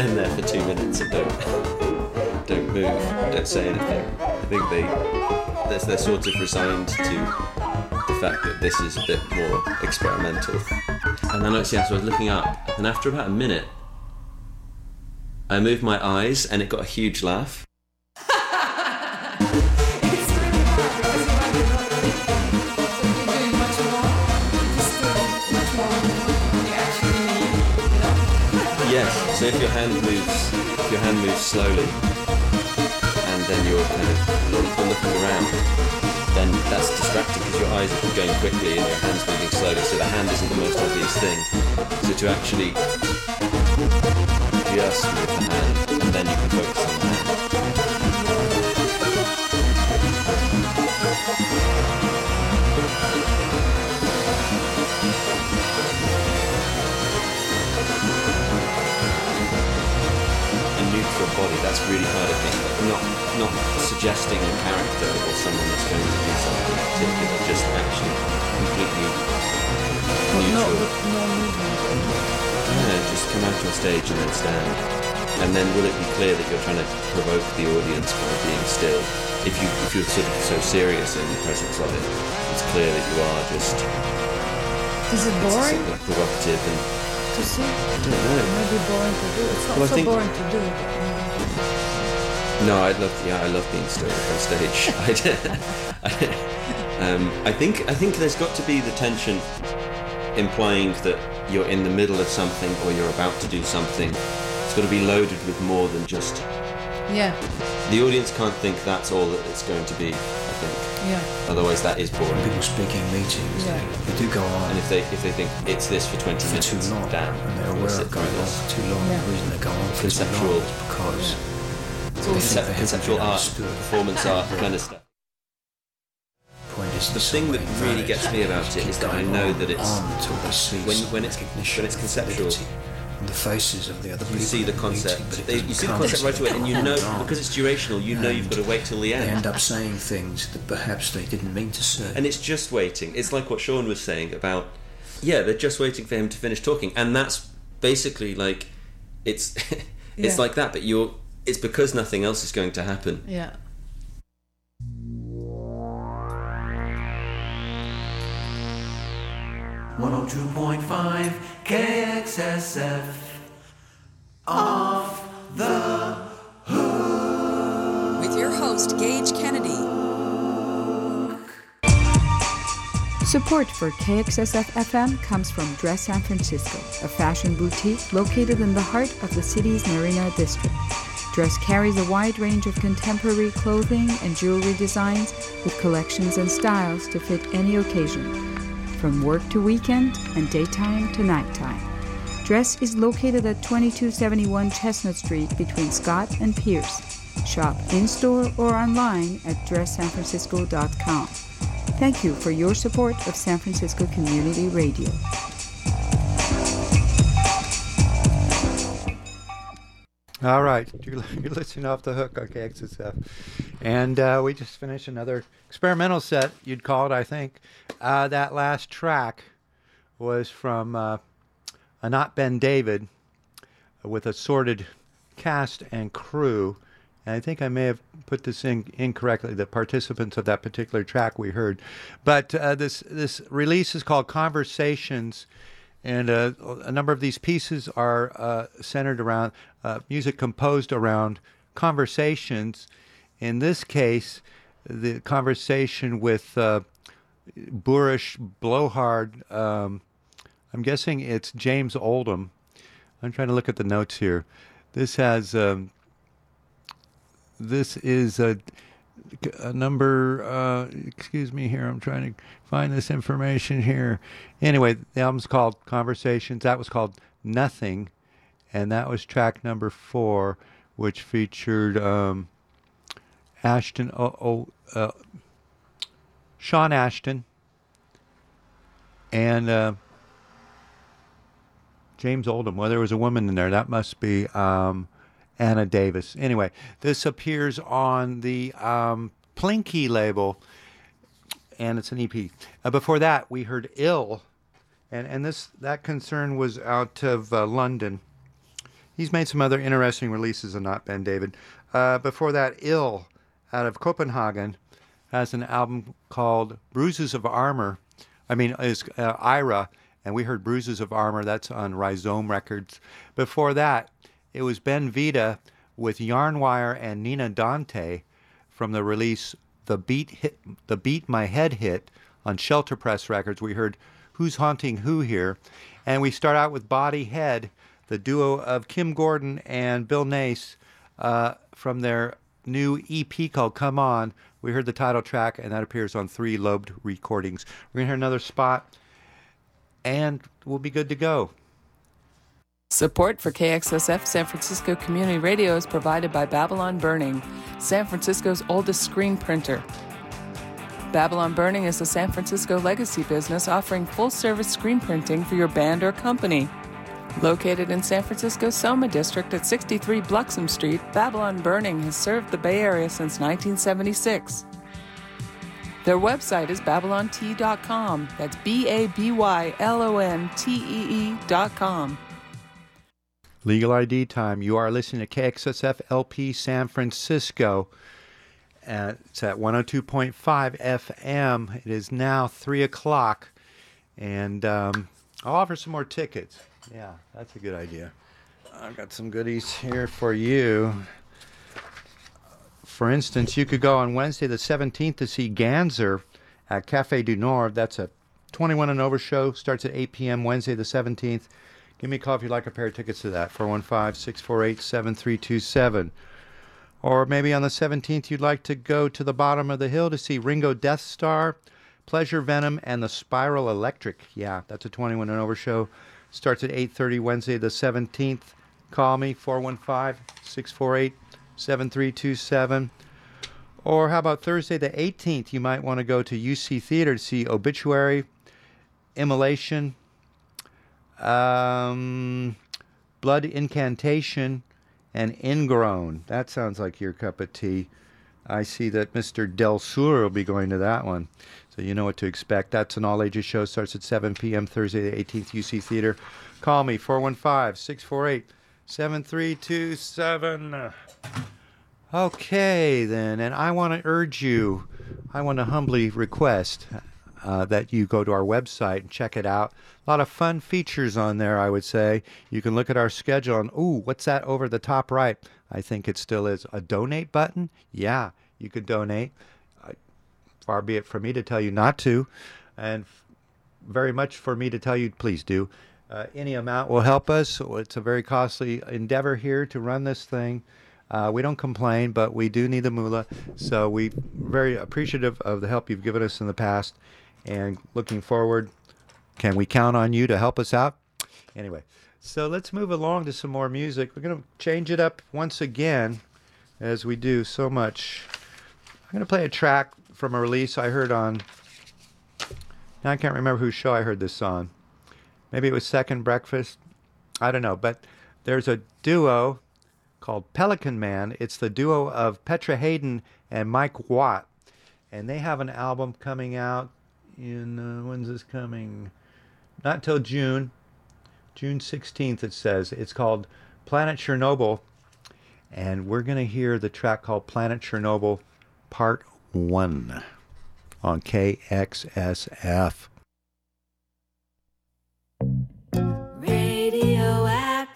Stand there for two minutes and don't don't move, don't say anything, I think they they're, they're sort of resigned to the fact that this is a bit more experimental. And then actually, as I was looking up, and after about a minute, I moved my eyes, and it got a huge laugh. Hand moves, your hand moves slowly, and then you're kind of looking around, then that's distracting because your eyes are going quickly and your hand's moving slowly. So the hand isn't the most obvious thing. So to actually just move the hand, and then you can focus on the hand. That's really hard, I think. Not not suggesting a character or someone that's going to do something particular, just actually completely neutral. Yeah, just come out on stage and then stand. And then will it be clear that you're trying to provoke the audience by being still? If you if you're sort of so serious in the presence of it, it's clear that you are just Is it it's boring sort of provocative and to see? I don't know. Maybe boring to do. It's not Well, so boring to do. No, I love. Yeah, I love being stoic on stage. I, um, I think. I think there's got to be the tension, implying that you're in the middle of something or you're about to do something. It's got to be loaded with more than just. Yeah, The audience can't think that's all that it's going to be. I think. yeah. Otherwise, that is boring. People speak in meetings, Yeah. they, they do go on And if they if they think it's this for 20 for minutes, too long, damn, and they're aware sit of going on for too long. The reason they go on for too Conceptual. long is because It's they think Concep- they haven't conceptual art, performance art, kind of stuff. The thing that really gets me about it is that I know that it's until they when when it's when it's conceptual. the faces of the other You people. see the in meeting, concept. but They- you see the concept right away, and you know come because it's durational. You know you've got to wait till the end. They end. end up saying things that perhaps they didn't mean to say. And it's just waiting. It's like what Sean was saying about, yeah, they're just waiting for him to finish talking, and that's basically like, it's, it's Yeah. like that. But you're, it's because nothing else is going to happen. Yeah. One hundred two point five KXSF off the hook With your host, Gage Kenady. Support for KXSF FM comes from Dress San Francisco, a fashion boutique located in the heart of the city's Marina district. Dress carries a wide range of contemporary clothing and jewelry designs with collections and styles to fit any occasion, from work to weekend and daytime to nighttime. Dress is located at 2271 Chestnut Street between Scott and Pierce. Shop in store or online at dresssanfrancisco.com. Thank you for your support of San Francisco Community Radio. All right, you're, listening off the hook on KXSF, and uh, we just finished another experimental set. You'd call it, I think. Uh, that last track was from uh, Anat Ben David with a assorted cast and crew. And I think I may have put this in incorrectly. The participants of that particular track we heard, but uh, this this release is called Conversations and uh, a number of these pieces are uh, centered around uh, music composed around conversations. In this case, the conversation with uh, boorish blowhard. Um, I'm guessing it's James Oldham. I'm trying to look at the notes here. This has um, this is a, a number. Uh, excuse me here. I'm trying to find this information here. Anyway, the album's called Conversations. That was called Nothing, and that was track number four, which featured um, Ashton. Oh, oh uh, Sean Ashton and uh, James Oldham. Well, there was a woman in there. That must be um, Anna Davis. Anyway, this appears on the um, Plinky label, and it's an EP. Uh, before that, we heard "Ill," and and this that concern was out of uh, London. He's made some other interesting releases Anat Ben David. Uh, before that, Ill out of Copenhagen has an album called Bruises of Armor. I mean, is uh, Ira, and we heard Bruises of Armor. That's on Rhizome Records. Before that, it was Ben Vida with Yarnwire and Nina Dante from the release The Beat Hit, The Beat My Head Hit on Shelter Press Records. We heard Who's Haunting Who here, and we start out with Body Head, the duo of Kim Gordon and Bill Nace uh, from their new EP called Come On. We heard the title track, and that appears on Three Lobed Recordings. We're going to hear another spot, and we'll be good to go. Support for KXSF San Francisco Community Radio is provided by Babylon Burning, San Francisco's oldest screen printer. Babylon Burning is a San Francisco legacy business offering full service screen printing for your band or company. Located in San Francisco's Soma District at 63 Bluxom Street, Babylon Burning has served the Bay Area since 1976. Their website is babylontee.com. That's B A B Y L O N T E E.com. Legal ID time. You are listening to KXSF LP San Francisco. Uh, it's at 102.5 FM. It is now 3 o'clock. And um, I'll offer some more tickets. Yeah, that's a good idea. I've got some goodies here for you. For instance, you could go on Wednesday the 17th to see Ganser at Cafe du Nord. That's a 21 and over show. Starts at 8 p.m. Wednesday the 17th. Give me a call if you'd like a pair of tickets to that. 415 648 7327. Or maybe on the 17th, you'd like to go to the bottom of the hill to see Ringo Deathstarr, Pleasure Venom, and the Spiral Electric. Yeah, that's a 21 and over show. Starts at 8.30 Wednesday the 17th. Call me, 415-648-7327. Or how about Thursday the 18th? You might want to go to UC Theater to see Obituary, Immolation, um, Blood Incantation, and Ingrown. That sounds like your cup of tea. I see that Mr. Del Sur will be going to that one. So you know what to expect. That's an all ages show. Starts at 7 p.m. Thursday, the 18th, UC Theater. Call me, 415 648 7327. Okay, then. And I want to urge you, I want to humbly request uh, that you go to our website and check it out. A lot of fun features on there, I would say. You can look at our schedule and, ooh, what's that over the top right? I think it still is a donate button. Yeah, you could donate. Uh, far be it from me to tell you not to, and f- very much for me to tell you, please do. Uh, any amount will help us. It's a very costly endeavor here to run this thing. Uh, we don't complain, but we do need the moolah. So we're very appreciative of the help you've given us in the past, and looking forward. Can we count on you to help us out? Anyway, so let's move along to some more music. We're going to change it up once again, as we do so much. I'm going to play a track from a release I heard on. Now I can't remember whose show I heard this on. Maybe it was Second Breakfast. I don't know, but there's a duo called Pelicanman. It's the duo of Petra Haden and Mike Watt, and they have an album coming out in uh, when's this coming? Not till June, June 16th. It says it's called Planet Chernobyl, and we're gonna hear the track called Planet Chernobyl Part One on KXSF.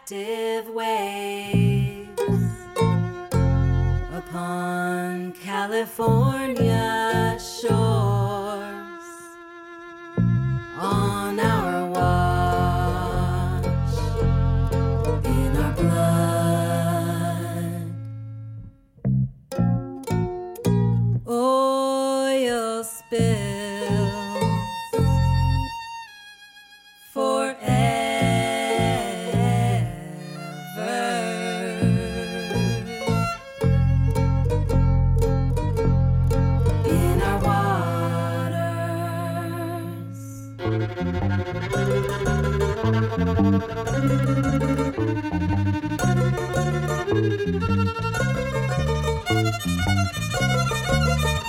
radioactive waves upon California shores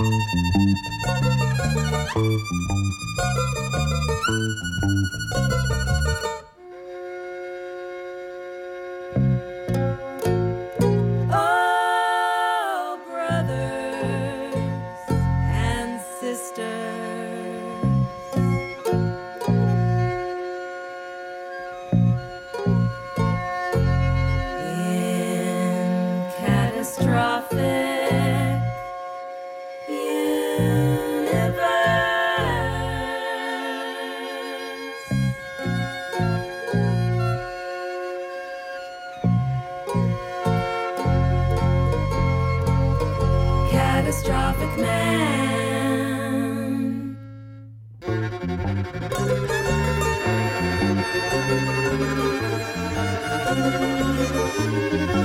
Música Thank you.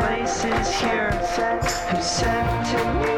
places here and set, and set to me.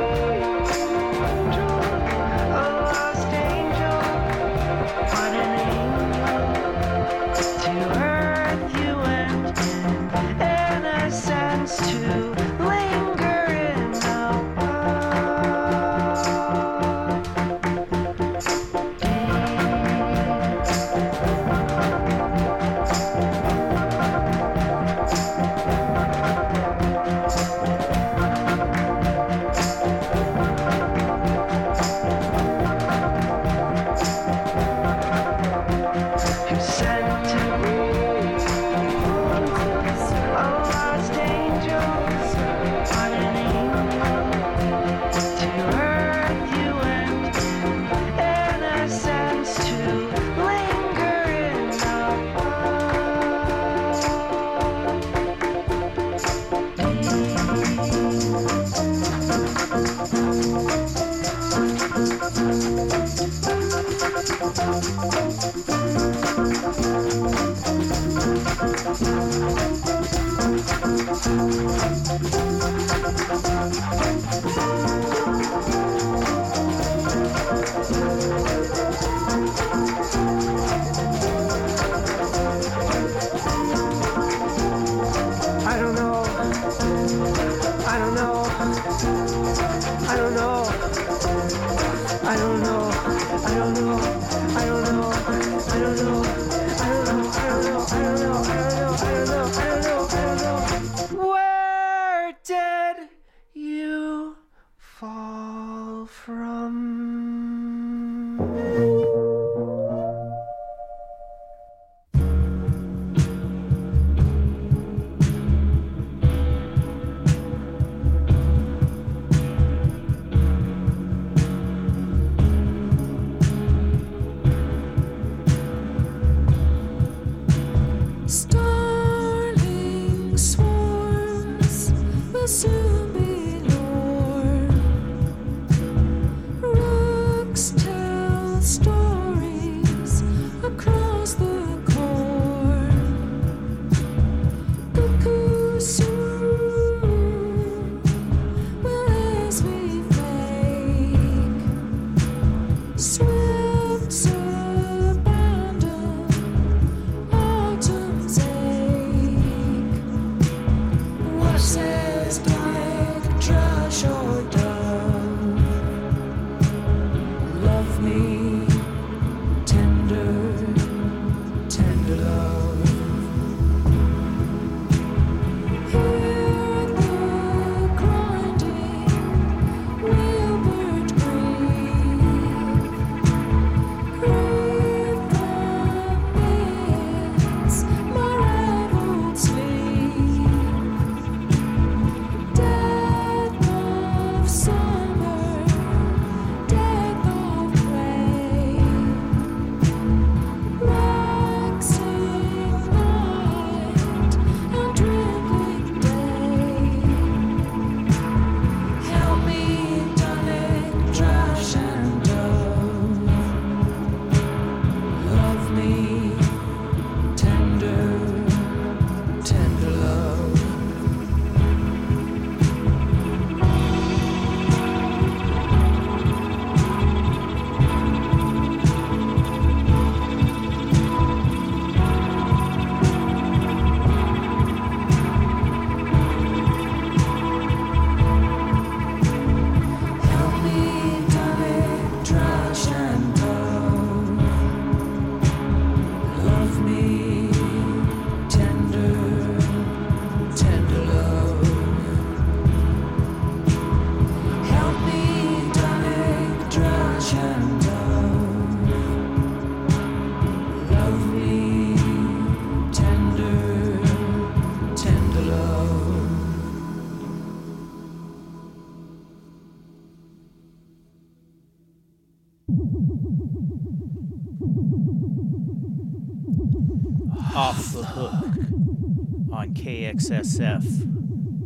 On KXSF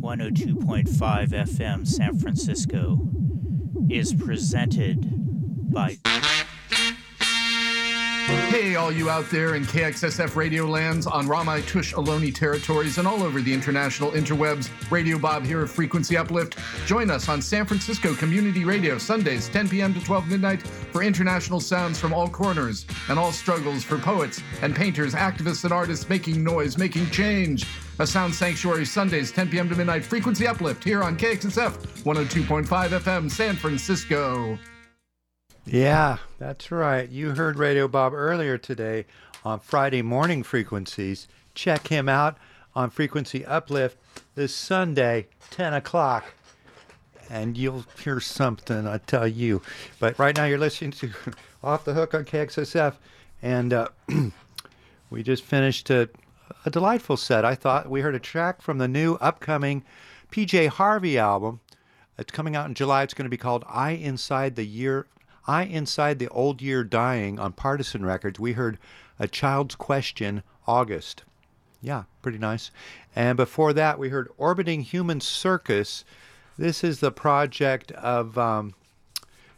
102.5 FM San Francisco is presented by Hey, all you out there in KXSF radio lands on Ramaytush Ohlone territories and all over the international interwebs. Radio Bob here of Frequency Uplift. Join us on San Francisco Community Radio Sundays, 10 p.m. to 12 midnight for international sounds from all corners and all struggles for poets and painters, activists and artists making noise, making change. A Sound Sanctuary Sundays, 10 p.m. to midnight. Frequency Uplift here on KXSF 102.5 FM San Francisco. Yeah, that's right. You heard Radio Bob earlier today on Friday morning frequencies. Check him out on Frequency Uplift this Sunday, 10 o'clock. And you'll hear something, I tell you. But right now you're listening to Off the Hook on KXSF. And uh, we just finished a, a delightful set. I thought we heard a track from the new upcoming PJ Harvey album. It's coming out in July. It's going to be called I Inside the Year I Inside the Old Year Dying on Partisan Records. We heard A Child's Question, August. Yeah, pretty nice. And before that, we heard Orbiting Human Circus. This is the project of um,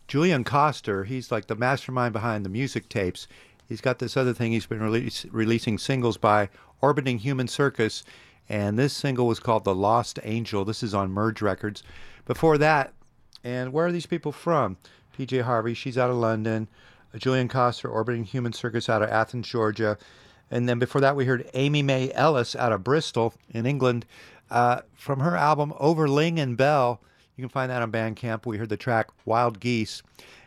Julian Koster. He's like the mastermind behind the music tapes. He's got this other thing he's been release, releasing singles by Orbiting Human Circus. And this single was called The Lost Angel. This is on Merge Records. Before that, and where are these people from? PJ Harvey, she's out of London. Uh, Julian Koster, Orbiting Human Circus out of Athens, Georgia. And then before that, we heard Amy May Ellis out of Bristol in England uh, from her album Overling and Bell. You can find that on Bandcamp. We heard the track Wild Geese.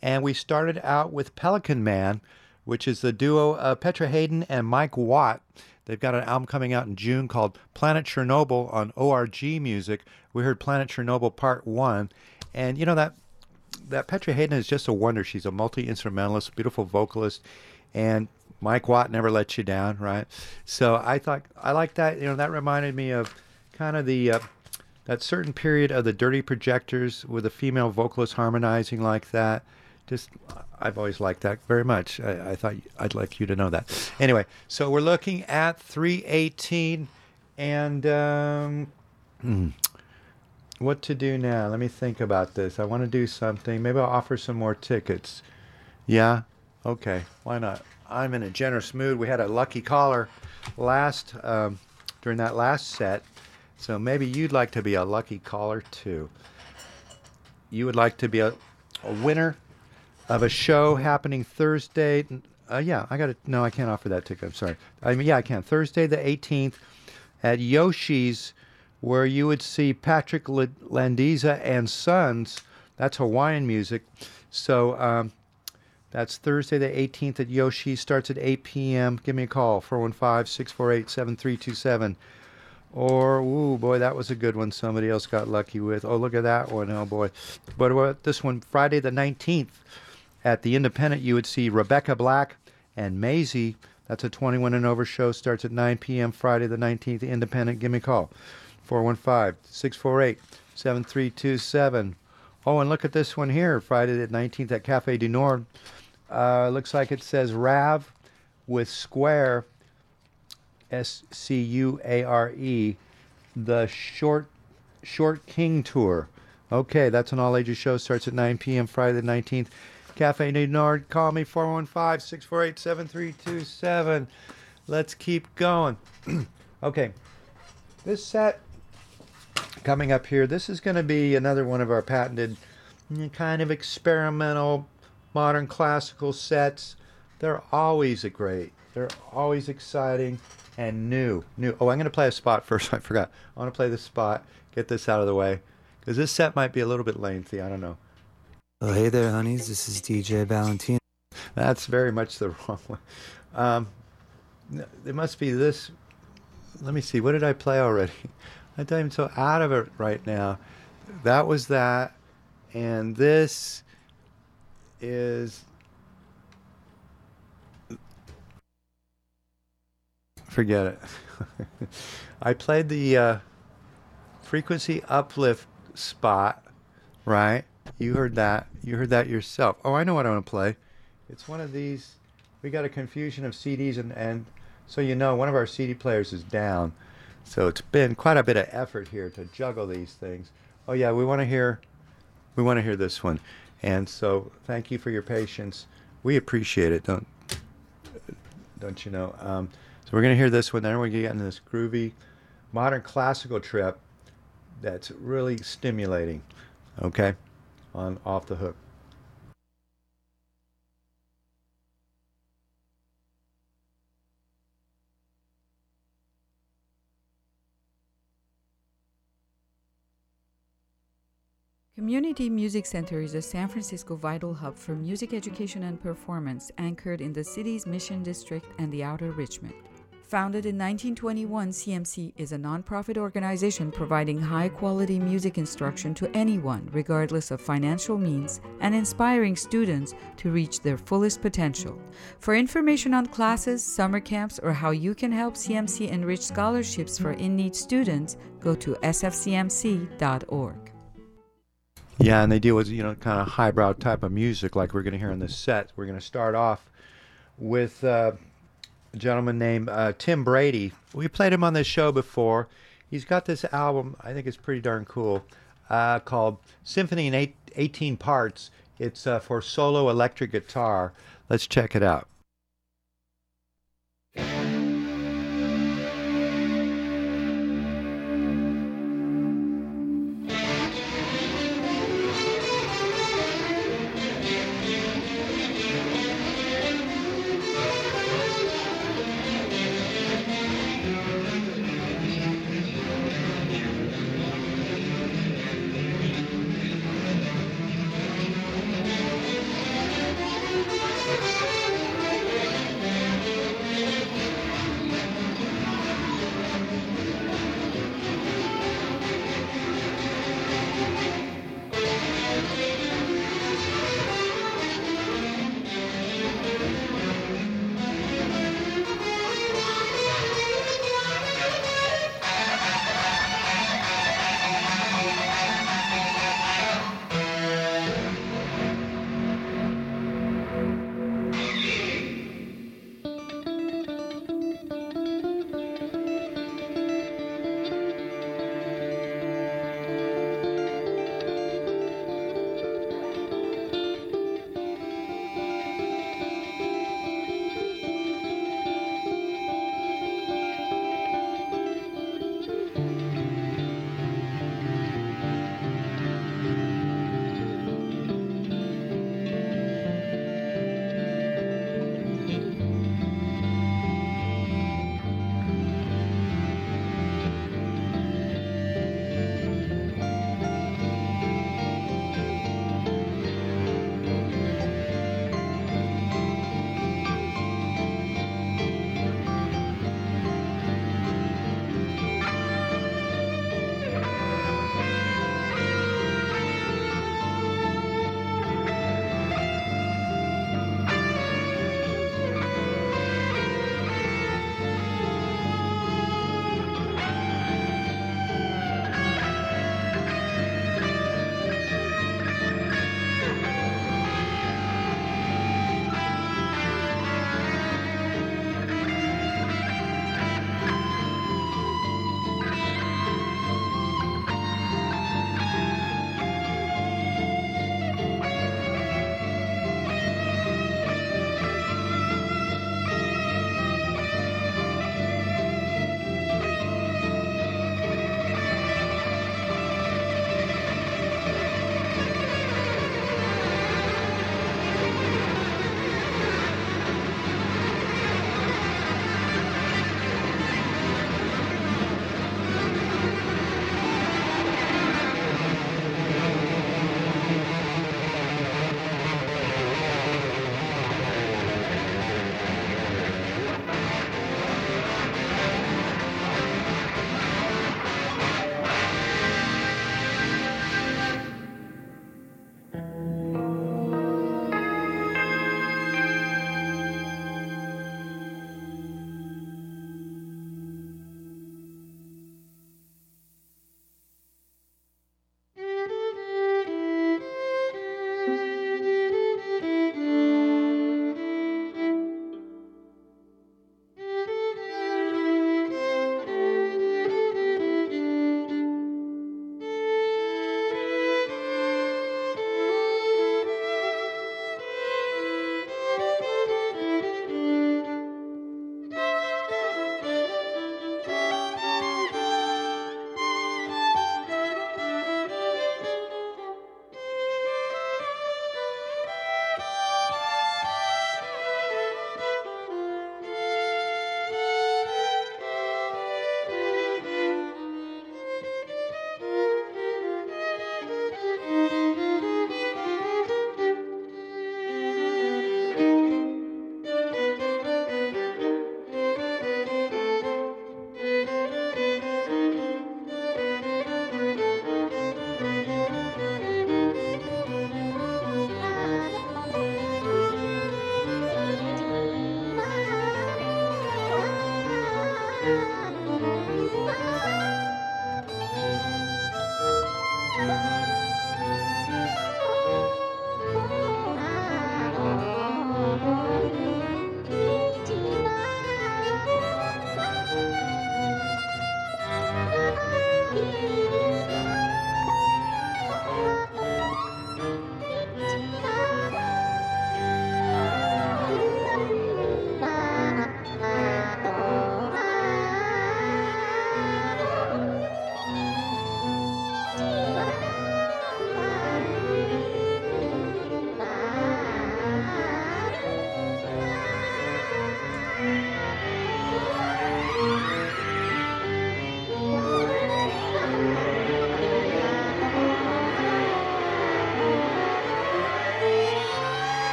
And we started out with Pelicanman, which is the duo of Petra Haden and Mike Watt. They've got an album coming out in June called Planet Chernobyl on ORG Music. We heard Planet Chernobyl Part 1. And you know that that Petra Haden is just a wonder. She's a multi instrumentalist, beautiful vocalist, and Mike Watt never lets you down, right? So I thought I like that. You know, that reminded me of kind of the uh, that certain period of the Dirty Projectors with a female vocalist harmonizing like that. Just I've always liked that very much. I, I thought I'd like you to know that. Anyway, so we're looking at 318 and. Um, hmm, what to do now? Let me think about this. I want to do something. Maybe I'll offer some more tickets. Yeah? Okay. Why not? I'm in a generous mood. We had a lucky caller last um, during that last set. So maybe you'd like to be a lucky caller too. You would like to be a, a winner of a show happening Thursday. Uh, yeah, I got to. No, I can't offer that ticket. I'm sorry. I mean, yeah, I can. Thursday the 18th at Yoshi's where you would see Patrick Landeza and Sons. That's Hawaiian music. So um, that's Thursday the 18th at Yoshi. Starts at 8 p.m. Give me a call, 415 648 7327. Or, ooh, boy, that was a good one somebody else got lucky with. Oh, look at that one. Oh, boy. But what this one, Friday the 19th at the Independent, you would see Rebecca Black and Maisie. That's a 21 and over show. Starts at 9 p.m. Friday the 19th. The Independent. Give me a call. 415 648 7327. Oh, and look at this one here. Friday the 19th at Cafe du Nord. Uh, looks like it says Rav with Square, S C U A R E, the short Short King Tour. Okay, that's an all ages show. Starts at 9 p.m. Friday the 19th. Cafe du Nord. Call me 415 648 7327. Let's keep going. okay, this set coming up here, this is going to be another one of our patented mm, kind of experimental modern classical sets. They're always a great. They're always exciting and new. New. Oh, I'm going to play a spot first. I forgot. I want to play this spot. Get this out of the way because this set might be a little bit lengthy. I don't know. Oh, hey there, honeys. This is DJ Valentino. That's very much the wrong one. Um, it must be this. Let me see. What did I play already? I'm even so out of it right now. That was that, and this is forget it. I played the uh, frequency uplift spot, right? You heard that. You heard that yourself. Oh, I know what I want to play. It's one of these. We got a confusion of CDs, and, and so you know, one of our CD players is down. So it's been quite a bit of effort here to juggle these things. Oh yeah, we want to hear, we want to hear this one, and so thank you for your patience. We appreciate it. Don't, don't you know? Um, so we're gonna hear this one. Then we're gonna get into this groovy, modern classical trip. That's really stimulating. Okay, on off the hook. Community Music Center is a San Francisco vital hub for music education and performance anchored in the city's Mission District and the Outer Richmond. Founded in 1921, CMC is a nonprofit organization providing high quality music instruction to anyone, regardless of financial means, and inspiring students to reach their fullest potential. For information on classes, summer camps, or how you can help CMC enrich scholarships for in need students, go to sfcmc.org. Yeah, and they deal with you know kind of highbrow type of music like we're going to hear in this set. We're going to start off with uh, a gentleman named uh, Tim Brady. We played him on this show before. He's got this album. I think it's pretty darn cool, uh, called Symphony in eight, 18 Parts. It's uh, for solo electric guitar. Let's check it out.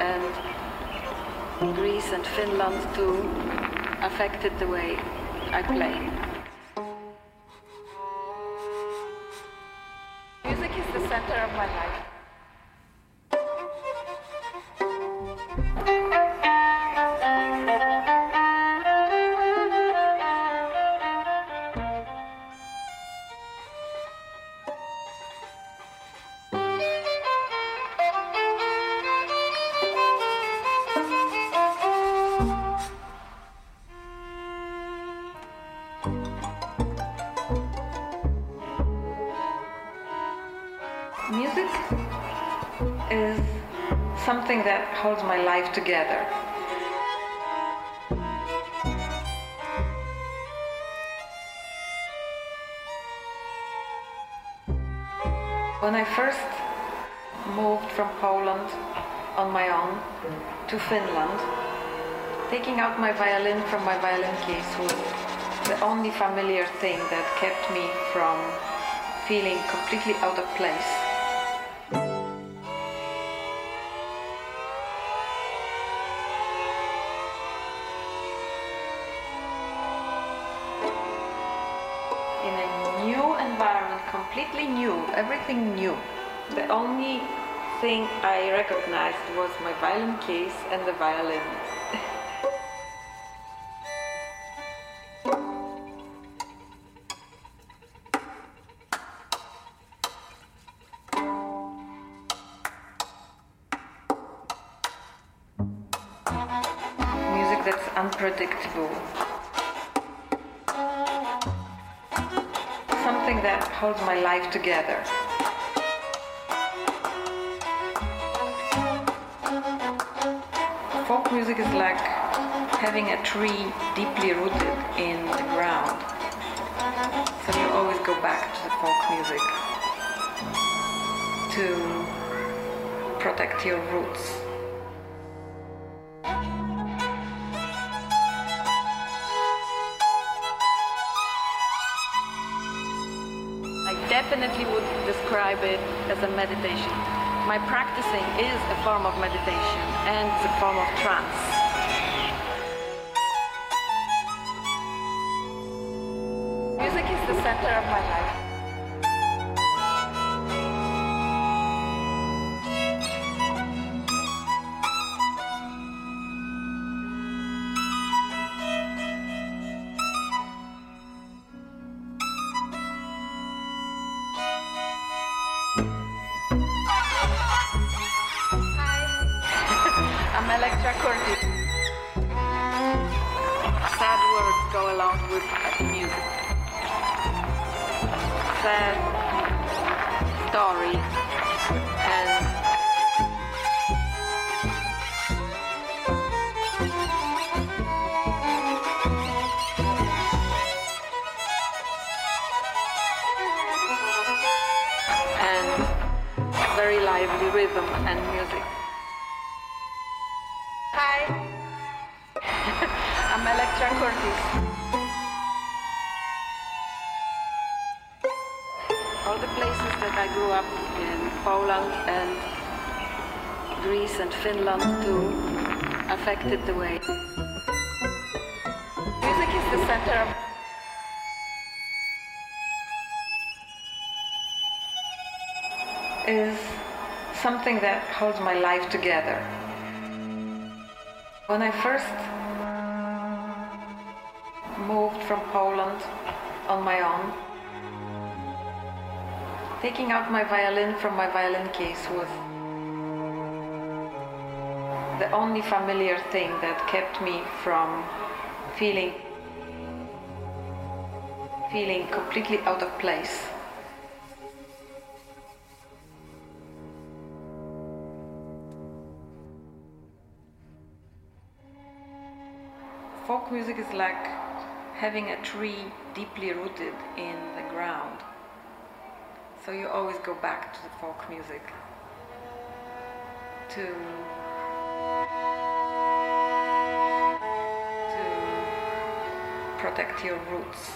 And Greece and Finland too, affected the way I play. That holds my life together. When I first moved from Poland on my own to Finland, taking out my violin from my violin case was the only familiar thing that kept me from feeling completely out of place. New. The only thing I recognized was my violin case and the violin. Music that's unpredictable. Something that holds my life together. Having a tree deeply rooted in the ground. So you always go back to the folk music to protect your roots. I definitely would describe it as a meditation. My practicing is a form of meditation and it's a form of trance. The way. Music is the center of is something that holds my life together. When I first moved from Poland on my own, taking out my violin from my violin case was only familiar thing that kept me from feeling feeling completely out of place. Folk music is like having a tree deeply rooted in the ground. So you always go back to the folk music to protect your roots.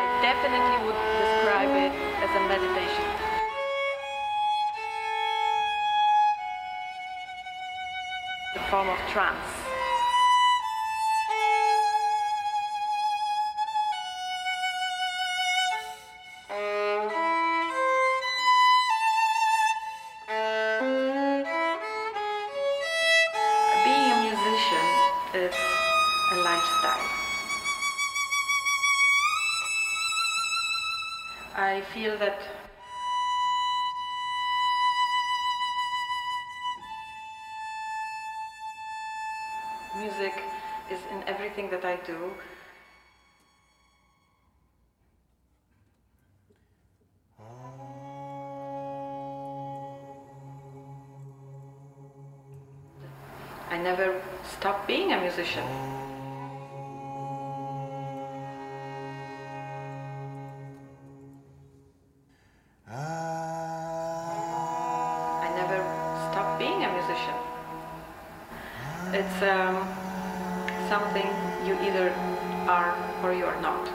I definitely would describe it as a meditation. The form of trance. Do. I never stop being a musician. I never stop being a musician. It's um, something you either are or you're not.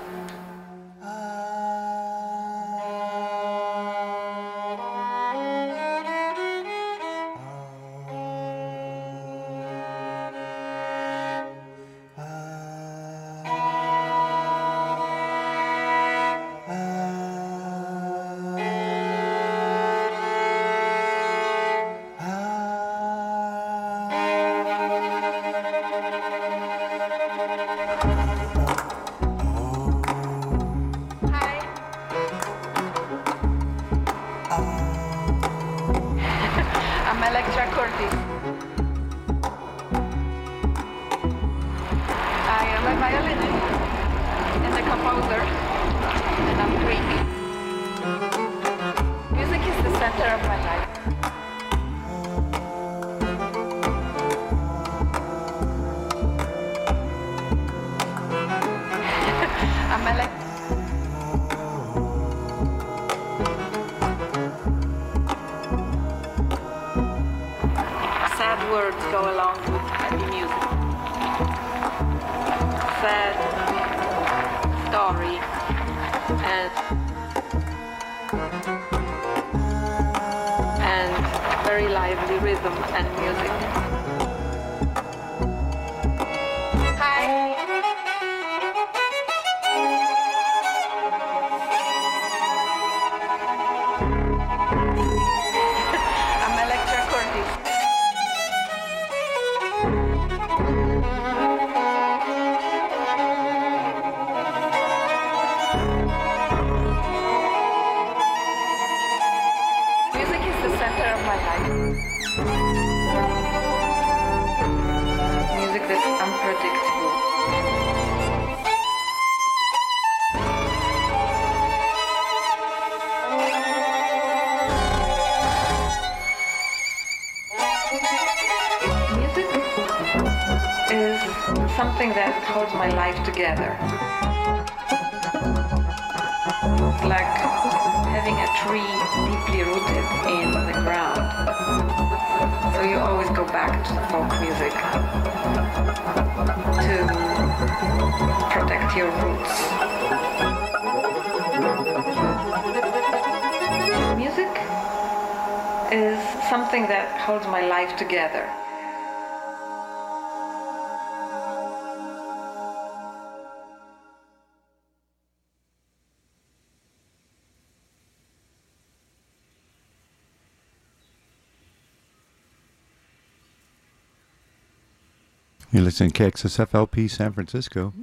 You're listening to KXSFLP San Francisco.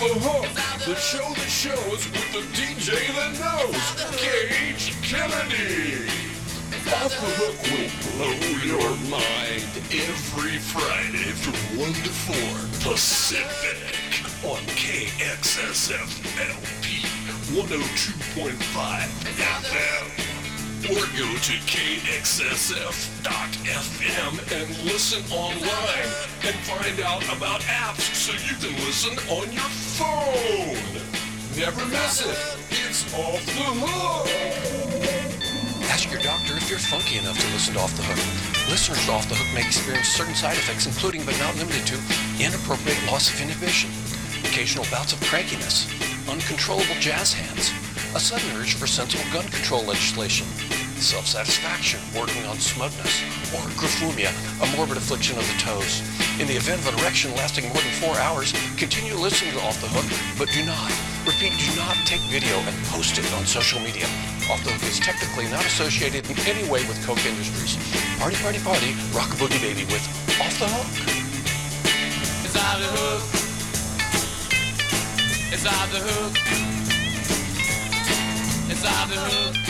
Off the Or go to kxsf.fm and listen online and find out about apps so you can listen on your phone. Never miss it. It's off the hook. Ask your doctor if you're funky enough to listen to Off the Hook. Listeners to Off the Hook may experience certain side effects, including but not limited to inappropriate loss of inhibition, occasional bouts of crankiness, uncontrollable jazz hands, a sudden urge for sensible gun control legislation, self-satisfaction bordering on smugness, or graphumia, a morbid affliction of the toes. In the event of an erection lasting more than four hours, continue listening to Off the Hook, but do not, repeat, do not take video and post it on social media. Off the Hook is technically not associated in any way with Koch Industries. Party, party, party, rock a boogie baby with Off the Hook. It's off the hook. It's off the hook. It's off the hook.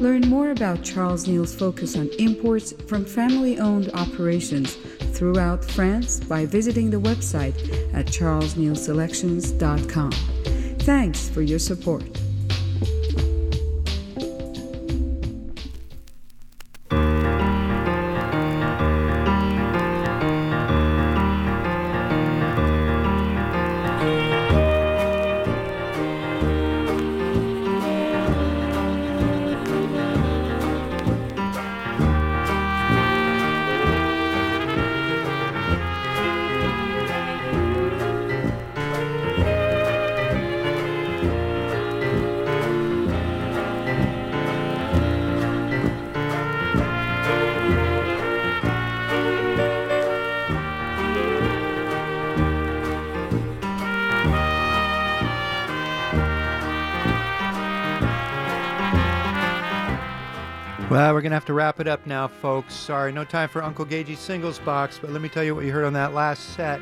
Learn more about Charles Neal's focus on imports from family owned operations throughout France by visiting the website at charlesnealselections.com. Thanks for your support. Have to wrap it up now, folks. Sorry, no time for Uncle Gagey's singles box, but let me tell you what you heard on that last set.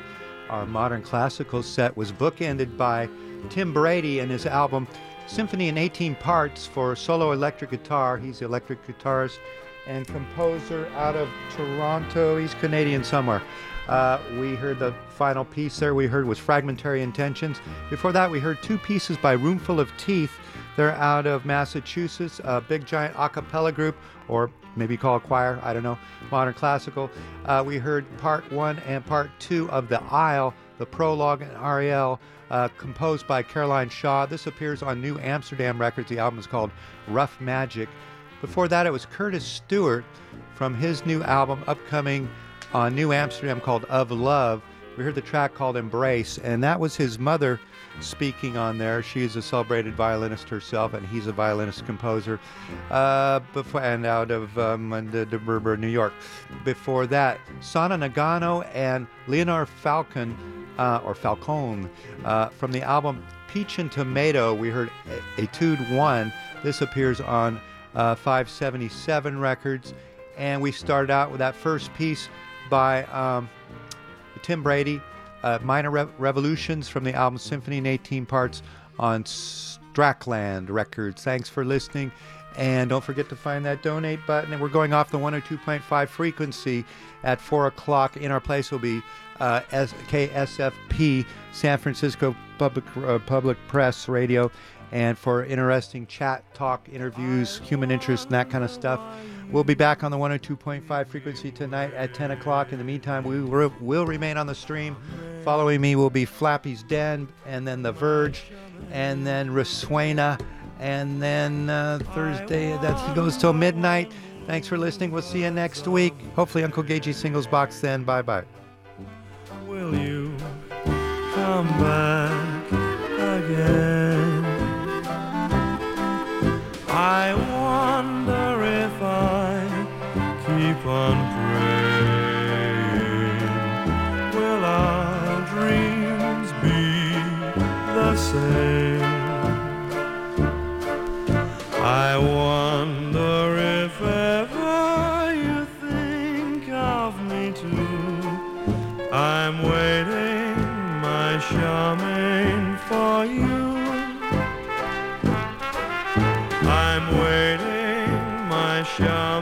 Our modern classical set was bookended by Tim Brady and his album Symphony in 18 Parts for solo electric guitar. He's the electric guitarist and composer out of Toronto. He's Canadian somewhere. Uh, we heard the final piece there we heard was Fragmentary Intentions. Before that, we heard two pieces by Roomful of Teeth. They're out of Massachusetts, a big giant a cappella group, or maybe call a choir, I don't know, modern classical. Uh, we heard part one and part two of The Isle, the prologue and Ariel, uh, composed by Caroline Shaw. This appears on New Amsterdam Records. The album is called Rough Magic. Before that, it was Curtis Stewart from his new album upcoming on New Amsterdam called Of Love. We heard the track called Embrace, and that was his mother speaking on there. She is a celebrated violinist herself, and he's a violinist composer. Uh, before and out of um, the, the Berber, New York. Before that, Sana Nagano and Leonard Falcon, uh, or Falcone, uh, from the album Peach and Tomato. We heard Etude One. This appears on uh, 577 Records, and we started out with that first piece by um, Tim Brady, uh, Minor Re- Revolutions from the album Symphony in 18 Parts on Starkland Records. Thanks for listening. And don't forget to find that donate button. And we're going off the 102.5 frequency at 4 o'clock. In our place will be uh, KSFP, San Francisco Public, uh, Public Press Radio. And for interesting chat, talk, interviews, human interest, and that kind of stuff, We'll be back on the 102.5 frequency tonight at 10 o'clock. In the meantime, we will remain on the stream. Following me will be Flappy's Den, and then The Verge, and then Rasuena, and then uh, Thursday. That goes till midnight. Thanks for listening. We'll see you next week. Hopefully, Uncle Gagey singles box then. Bye bye. Will you come back again? I wonder if I keep on praying. Will our dreams be the same? I wonder if ever you think of me too. I'm waiting, my charming, for you. I'm waiting, my charming.